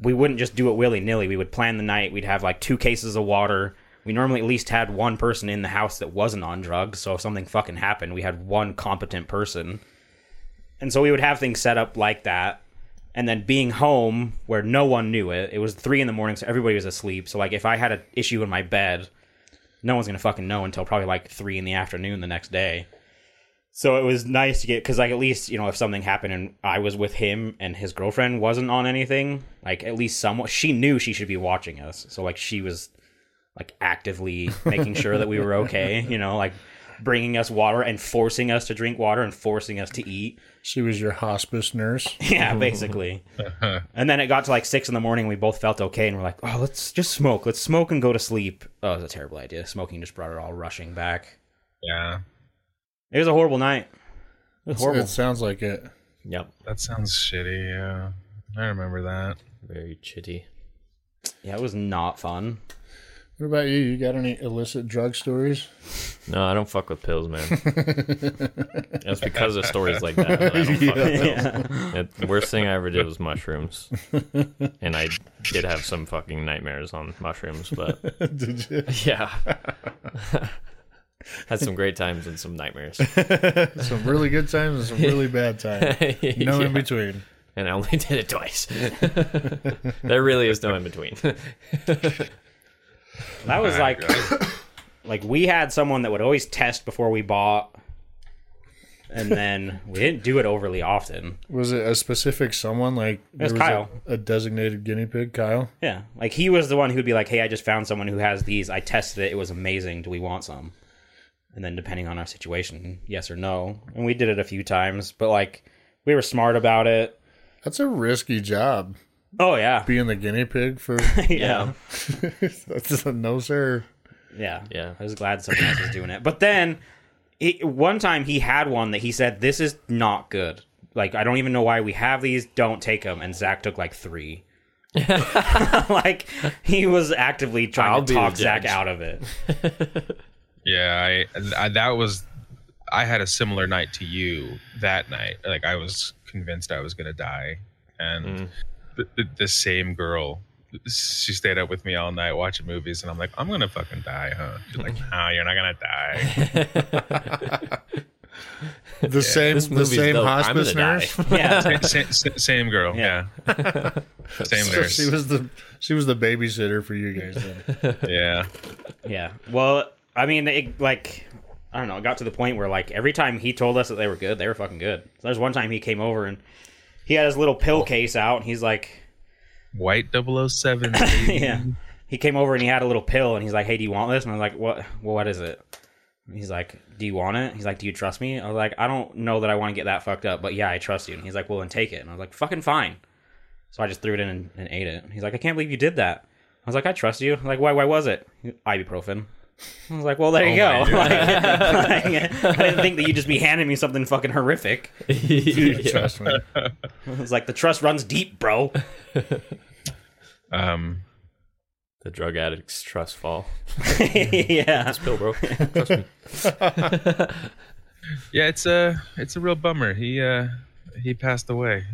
we wouldn't just do it willy nilly. We would plan the night. We'd have like two cases of water. We normally at least had one person in the house that wasn't on drugs. So if something fucking happened, we had one competent person. And so we would have things set up like that. And then being home where no one knew it, it was three in the morning, so everybody was asleep. So like if I had an issue in my bed, no one's gonna fucking know until probably like three in the afternoon the next day. So it was nice to get because like at least you know if something happened and I was with him and his girlfriend wasn't on anything, like at least someone she knew she should be watching us. So like she was like actively making sure that we were okay. You know, like bringing us water and forcing us to drink water and forcing us to eat. She was your hospice nurse. <laughs> Yeah, basically. Uh-huh. and then it got to like six in the morning. We both felt okay, and we're like, "Oh, let's just smoke. Let's smoke and go to sleep." Oh, it was a terrible idea. Smoking just brought it all rushing back. Yeah, It was a horrible night. It was horrible. It sounds like it. Yep. that sounds shitty. Yeah, I remember that. Very chitty. Yeah, it was not fun. What about you? You got any illicit drug stories? No, I don't fuck with pills, man. <laughs> It's because of stories like that. that I don't fuck with <laughs> pills. It- the worst thing I ever did was mushrooms, and I did have some fucking nightmares on mushrooms. But <laughs> Did you? yeah, had some great times and some nightmares. <laughs> Some really good times and some really bad times. <laughs> No in Yeah. between. and I only <laughs> did it twice. there really is no in between. That was like, <coughs> like we had someone that would always test before we bought, and then we didn't do it overly often. Was it a specific someone like was there Kyle. A, a designated guinea pig, Kyle? Yeah, like he was the one who'd be like, "Hey, I just found someone who has these. I tested it. It was amazing. Do we want some?" And then depending on our situation, yes or no. And we did it a few times, but like we were smart about it. That's a risky job. Oh yeah, Being the guinea pig for <laughs> yeah, <laughs> that's just a no sir. yeah, Yeah. I was glad someone else was doing it. But then, he, one time he had one that he said, "This is not good. Like I don't even know why we have these. Don't take them." And Zach took like three. <laughs> like he was actively trying I'll to talk Zach out of it. Yeah, I, I that was I had a similar night to you that night. Like I was convinced I was gonna die, and the, the, the same girl. She stayed up with me all night watching movies, and I'm like, I'm gonna fucking die, huh? She's like, <laughs> No, you're not gonna die. <laughs> <laughs> The same the same dope. Hospice nurse. die. Yeah. Sa- sa- same girl, Yeah. yeah, same So nurse, she was the she was the babysitter for you guys then. yeah. Yeah. Well, I mean, it, like, I don't know. It got to the point where, like, every time he told us that they were good, they were fucking good. So there's one time he came over and he had his little pill case out, and he's like, White 007. <laughs> yeah. He came over and he had a little pill, and he's like, "Hey, do you want this?" And I was like, "What? Well, what is it?" And he's like, "Do you want it?" He's like, "Do you trust me?" I was like, "I don't know that I want to get that fucked up, but yeah, I trust you." And he's like, "Well, then take it." And I was like, "Fucking fine." So I just threw it in and, and ate it. He's like, "I can't believe you did that." I was like, "I trust you." I was like, "Why? Why was it?" Ibuprofen. <laughs> I was like, "Well, there you Oh go." <laughs> Like, <laughs> like, I didn't think that you'd just be handing me something fucking horrific. Trust me. I was like, "The trust runs deep, bro." Um, The drug addict's trust fall. yeah. Pill, bro. Trust me. yeah, it's a it's a real bummer. He uh he passed away.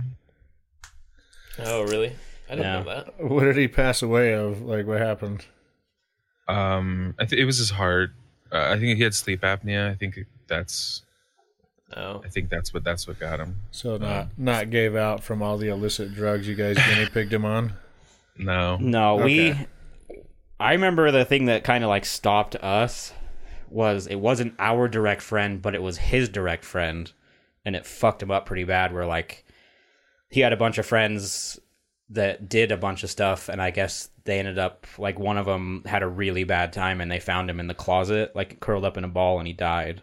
Oh, really? I didn't Yeah. know that. What did he pass away of? Like what happened? Um, I think it was his heart. Uh, I think he had sleep apnea. I think that's Oh, I think that's what that's what got him. So not not gave out from all the illicit drugs you guys guinea pigged him on. <laughs> No, No, we. I remember the thing that kind of like stopped us was it wasn't our direct friend, but it was his direct friend, and it fucked him up pretty bad. Where like he had a bunch of friends that did a bunch of stuff, and I guess they ended up like one of them had a really bad time, and they found him in the closet, like curled up in a ball, and he died.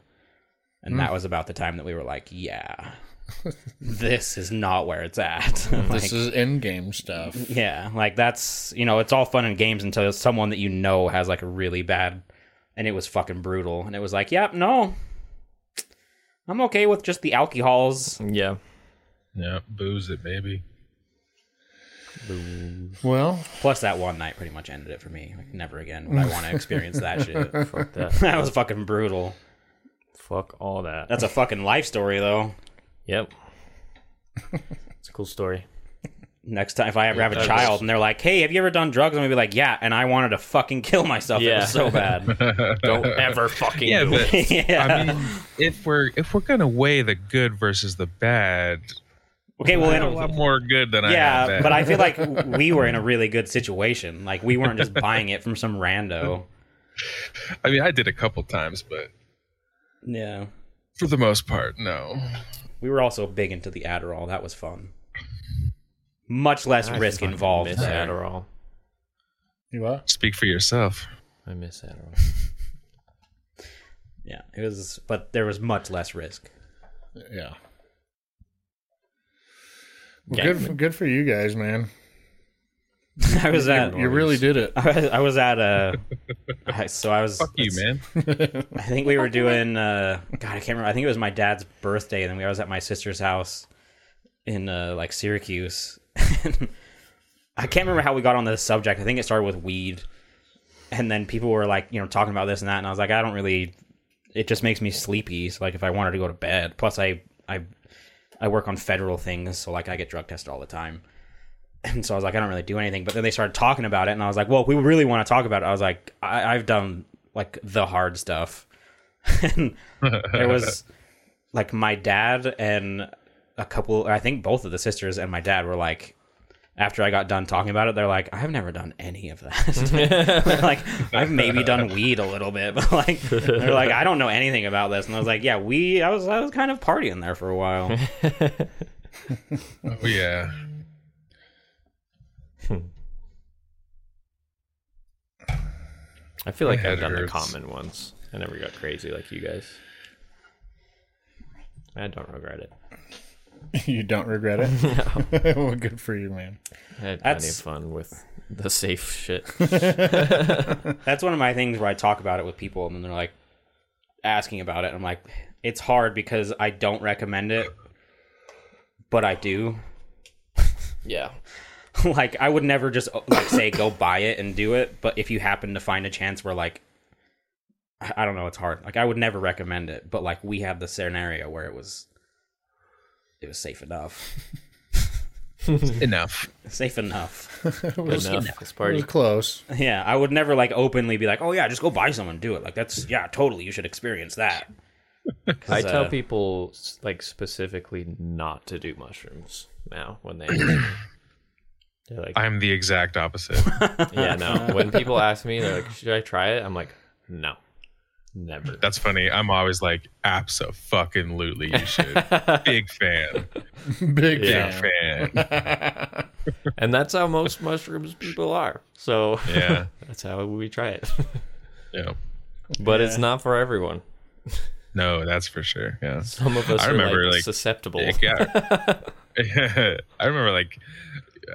And that hmm. was about the time that we were like, yeah, <laughs> this is not where it's at. <laughs> Like, This is in game stuff. yeah, like that's you know, it's all fun and games until someone that you know has like a really bad, and it was fucking brutal, and it was like, yep, no, I'm okay with just the alcohols. yeah. yeah, booze it, baby. Well, Plus, that one night pretty much ended it for me. Like, never again would I want to <laughs> experience that shit. Fuck that. <laughs> that was fucking brutal. Fuck all that. That's a fucking life story, though. Yep. It's a cool story. Next time, if I ever have a that's- child and they're like, "Hey, have you ever done drugs?" I'm gonna be like, "Yeah," and I wanted to fucking kill myself. It was so bad. <laughs> Don't ever fucking Yeah, do it. but yeah. I mean, if we're if we're gonna weigh the good versus the bad, okay, well, I then a lot more good than I Yeah, but I feel like <laughs> we were in a really good situation. Like we weren't just buying it from some rando. I mean, I did a couple times, but Yeah. for the most part, no. We were also big into the Adderall. That was fun. Much less I risk involved. Miss there. Adderall. you what? Speak for yourself. I miss Adderall. <laughs> Yeah, it was, but there was much less risk. Yeah. Well, Yeah. good, for, good for you guys, man. <laughs> I was at, You really did it. <laughs> I was, I was at a, I- so I was. Fuck you, man. <laughs> I think we were doing. Uh, God, I can't remember. I think it was my dad's birthday, and then we I was at my sister's house in uh, like Syracuse. I can't remember how we got on the subject. I think it started with weed, and then people were like, you know, talking about this and that, and I was like, I don't really. It just makes me sleepy. So like, if I wanted to go to bed, plus I I I work on federal things, so like I get drug tested all the time. And so I was like, I don't really do anything. But then they started talking about it, and I was like, well, if we really want to talk about it, I was like, I, I've done like the hard stuff. <laughs> and there was <laughs> like my dad and a couple, I think both of the sisters and my dad were like, after I got done talking about it, they're like, I've never done any of that. They're <laughs> like, I've maybe done weed a little bit, <laughs> but like, they're like, I don't know anything about this. And I was like, yeah, we, I was, I was kind of partying there for a while. <laughs> Oh yeah. I feel like I've head done the common ones. I never got crazy like you guys. I don't regret it. <laughs> You don't regret it? <laughs> <laughs> well, good for you, man. I had plenty of That's- fun with the safe shit. That's one of my things where I talk about it with people and then they're like asking about it. And I'm like, it's hard because I don't recommend it, but I do. yeah. like I would never just uh, like say go buy it and do it, but if you happen to find a chance where like I I don't know, it's hard. Like I would never recommend it, but like we had the scenario where it was it was safe enough. <laughs> Enough. safe enough. <laughs> it was, Enough. This it party. was close. Yeah, I would never like openly be like, "Oh yeah, just go buy someone, do it." Like that's yeah, totally. You should experience that. <laughs> I tell uh, people like specifically not to do mushrooms now when they <clears throat> they're like I'm the exact opposite. yeah no when people ask me they're like should I try it I'm like no never That's funny. I'm always like, absolutely, you should. <laughs> Big fan. <laughs> Big Yeah. fan. Fan. <laughs> and that's how most mushrooms people are so Yeah. that's how we try it Yeah. but it's not for everyone No, that's for sure. Yeah. some of us I are remember, like, like, susceptible Yeah. I remember like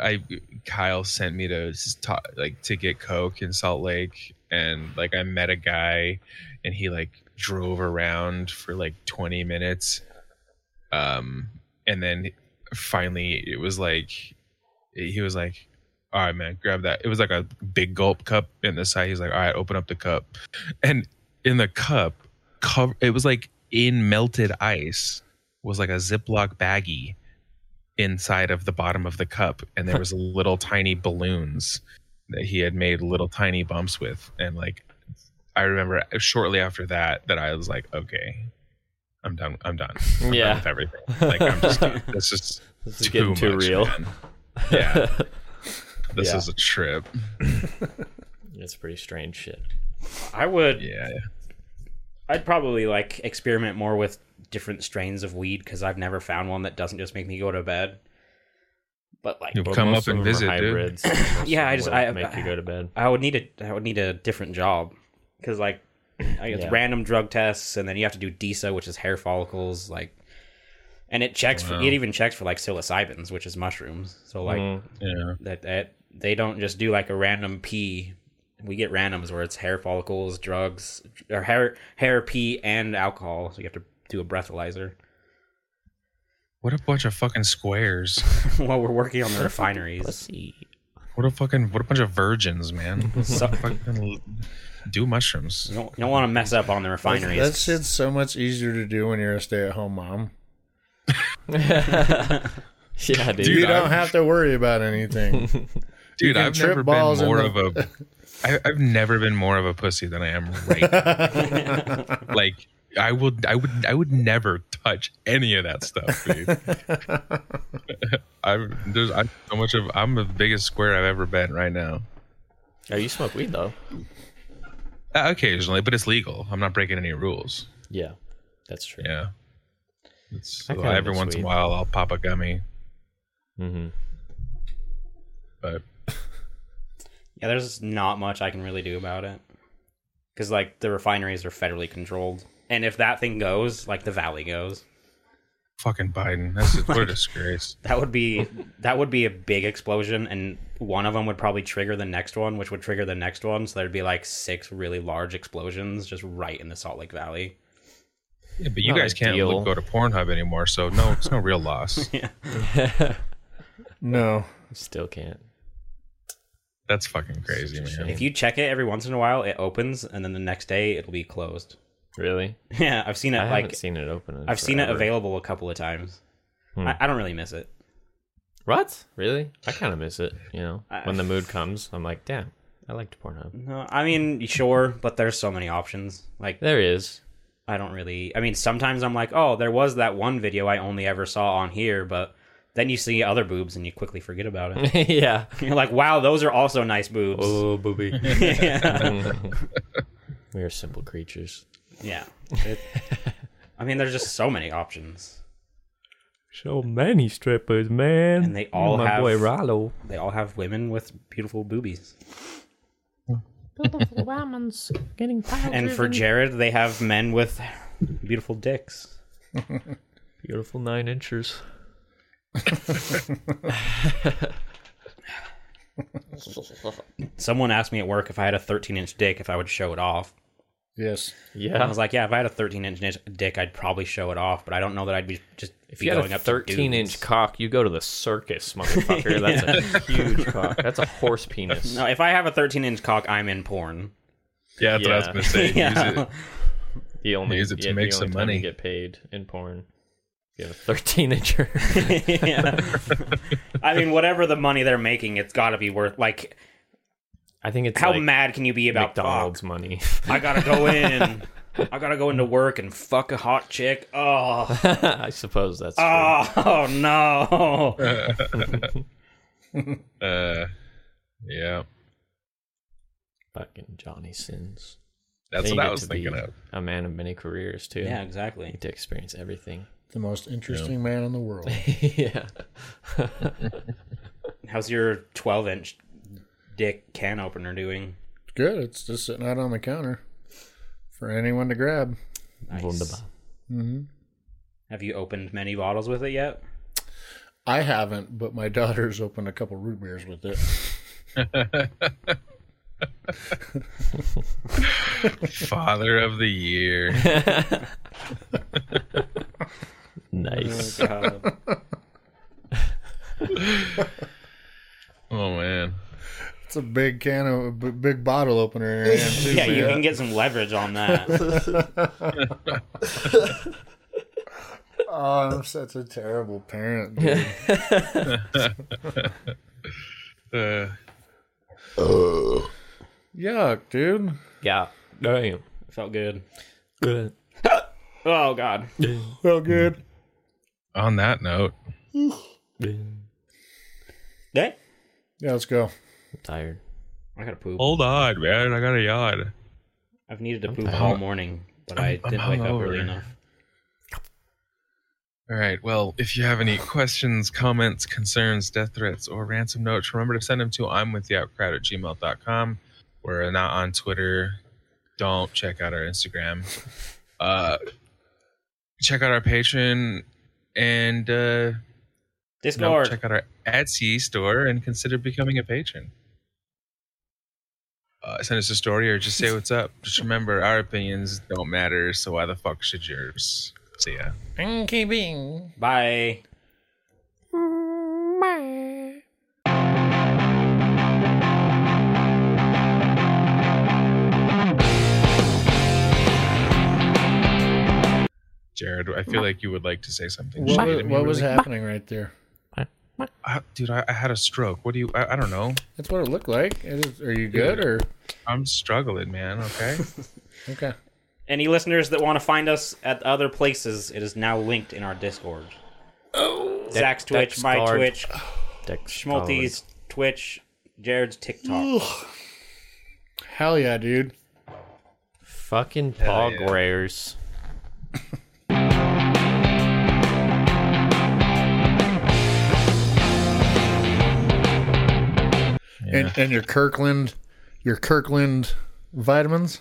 I Kyle sent me to s- ta- like to get coke in Salt Lake and like I met a guy and he like drove around for like 20 minutes um and then finally it was like he was like all right man grab that. It was like a big gulp cup in the side. He's like all right open up the cup. And in the cup cover it was like in melted ice was like a ziploc baggie inside of the bottom of the cup and there was little tiny balloons that he had made little tiny bumps with and like i remember shortly after that that i was like okay i'm done i'm done. I'm done Yeah. with everything. Like i'm just <laughs> this is this is too getting too much, real. man. yeah. <laughs> This Yeah. is a trip. <laughs> It's pretty strange shit. I would yeah. I'd probably like experiment more with different strains of weed because I've never found one that doesn't just make me go to bed. But like, You'll But come up and visit dude. hybrids. Most Yeah, I just- I- make you go to bed. I would need a I would need a different job because <clears throat> like it's Yeah. random drug tests and then you have to do DISA, which is hair follicles, like, and it checks for it even checks for like psilocybins, which is mushrooms. So like Mm. yeah that that they don't just do like a random pee. We get randoms where it's hair follicles, drugs, or hair hair pee and alcohol. So you have to do a breathalyzer what a bunch of fucking squares <laughs> while we're working on the <laughs> refineries. Pussy. what a fucking what a bunch of virgins man <laughs> So, fucking do mushrooms you don't, you don't want to mess up on the refineries. That shit's so much easier to do when you're a stay at home mom. <laughs> yeah dude, Dude, you don't I'm- have to worry about anything. <laughs> Dude, I've trip never balls been more the- of a. I, I've never been more of a pussy than I am right now. <laughs> like I would, I would, I would never touch any of that stuff, dude. I'm there's I'm so much of I'm the biggest square I've ever been right now. oh you smoke weed though occasionally, but it's legal. I'm not breaking any rules. yeah that's true Yeah. It's, I every miss once in a while, I'll pop a gummy, mm-hmm. but <laughs> Yeah, there's not much I can really do about it. Because, like, the refineries are federally controlled. And if that thing goes, like the valley goes, Fucking Biden. That's <laughs> just, what a disgrace. that would be that would be a big explosion, and one of them would probably trigger the next one, which would trigger the next one. So there'd be like six really large explosions just right in the Salt Lake Valley. Yeah, but you Not guys can't ideal. look, go to Pornhub anymore, so no, it's no real loss. <laughs> yeah. <laughs> No. Still can't. That's fucking crazy, man. If you check it every once in a while, it opens, and then the next day it'll be closed. Really? Yeah, I've seen it I haven't like seen it open. in I've seen it available a couple of times. Hmm. I, I don't really miss it. What? Really? I kind of miss it. You know, I- when the <laughs> mood comes, I'm like, damn, I liked Pornhub. No, I mean, sure, but there's so many options. Like, There is. I don't really. I mean, sometimes I'm like, oh, there was that one video I only ever saw on here, but then you see other boobs and you quickly forget about it. <laughs> yeah. You're like, wow, those are also nice boobs. Oh, booby. <laughs> we are simple creatures. Yeah. It- I mean, there's just so many options. So many strippers, man. And they all My have- boy Rollo. They all have women with beautiful boobies. <laughs> woman's getting pile And for Jared, they have men with beautiful dicks. Beautiful nine inchers. <laughs> Someone asked me at work if I had a 13 inch dick, if I would show it off. Yes. Yeah. I was like, yeah, if I had a 13 inch dick, I'd probably show it off, but I don't know that I'd be just If be you had going a up 13 inch cock, you go to the circus, motherfucker. <laughs> That's a huge cock. That's a horse penis. No, if I have a 13 inch cock, I'm in porn. Yeah, that's what I was Yeah. gonna say. <laughs> Yeah. Use it. You only Use it to yeah, make some time you money. get paid in porn. You have a 13 incher. <laughs> yeah. I mean, whatever the money they're making, it's got to be worth. Like, I think it's how like mad can you be about McDonald's fuck? money. <laughs> I gotta go <laughs> in. I gotta go into work and fuck a hot chick. Oh, <laughs> I suppose that's true. oh, no. Uh, yeah, Fucking Johnny Sins. that's Then you what I was to thinking be of. A man of many careers too. Yeah, You exactly. get to experience everything. The most interesting man in the world. yeah. How's your 12 inch dick can opener doing? Good. It's just sitting out on the counter for anyone to grab. Nice. Wunderbar. hmm Have you opened many bottles with it yet? I haven't, but my <laughs> daughter's opened a couple root beers with it. <laughs> Father of the year. <laughs> Nice. God. Oh man. It's a big can of a big bottle opener in your hand too. yeah, you can get some leverage on that. <laughs> <laughs> Oh, I'm such a terrible parent. Dude. <laughs> Uh, Yuck, dude. yeah. Damn. Felt good. Good. Oh God. Felt good. on that note, <sighs> Hey, Yeah, let's go. I'm tired. I gotta poop. hold on, man. I gotta yawn. I've needed to I'm poop tired. all morning, but I I'm- I'm didn't wake up early enough. All right. Well, if you have any questions, comments, concerns, death threats, or ransom notes, remember to send them to I'm with the outcrowd at gmail.com. We're not on Twitter. Don't check out our Instagram. <laughs> Uh, check out our Patreon and uh, no, Discord. check out our Etsy store and consider becoming a patron. Uh, send us a story or just say what's up. Just remember, our opinions don't matter, so why the fuck should yours? See ya. Bye. Bye. Jared, I feel like you would like to say something. What, was, what was really- happening right there? I, dude, I, I had a stroke. What do you? I, I don't know. That's what it looked like. It is, are you good or I'm struggling, man. Okay. <laughs> okay? Any listeners that want to find us at other places, it is now linked in our Discord. Oh, Zach's Twitch, my Discord. Twitch, <sighs> Dex Schmalty's Twitch, Jared's TikTok. Hell yeah, dude. Fucking Hell pog yeah. <laughs> And and your Kirkland, your Kirkland vitamins.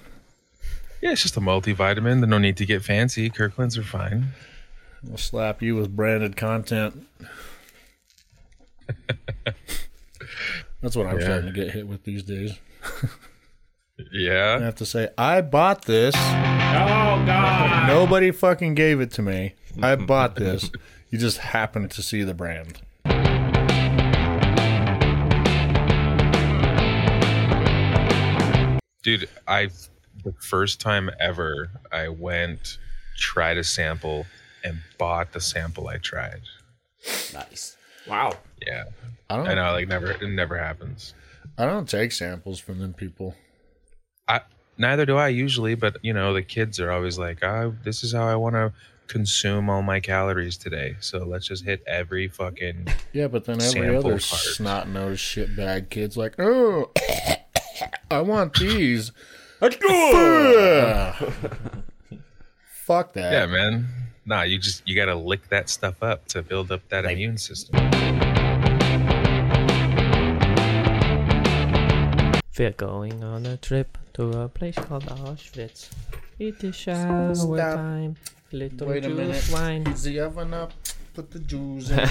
Yeah, it's just a multivitamin. There's no need to get fancy. Kirkland's are fine. We'll slap you with branded content. That's what I'm Yeah. starting to get hit with these days. Yeah. I have to say, I bought this. Oh God! Nobody fucking gave it to me. I <laughs> bought this. You just happened to see the brand. Dude, I the first time ever I went tried a sample and bought the sample I tried. Nice. Wow. Yeah. I don't. I know, like never it never happens. I don't take samples from them people. I neither do I usually, but you know, the kids are always like, "Oh, this is how I want to consume all my calories today." So let's just hit every fucking Yeah, but then every other part. snot nosed shitbag kid's like, oh, I want these. Let's go. <laughs> Fuck that. Yeah, man. Nah, you just you got to lick that stuff up to build up that immune system. We're going on a trip to a place called Auschwitz. It is shower Stop. time. Little Wait a juice minute. wine. Is the oven up? Put the Jews in. <laughs>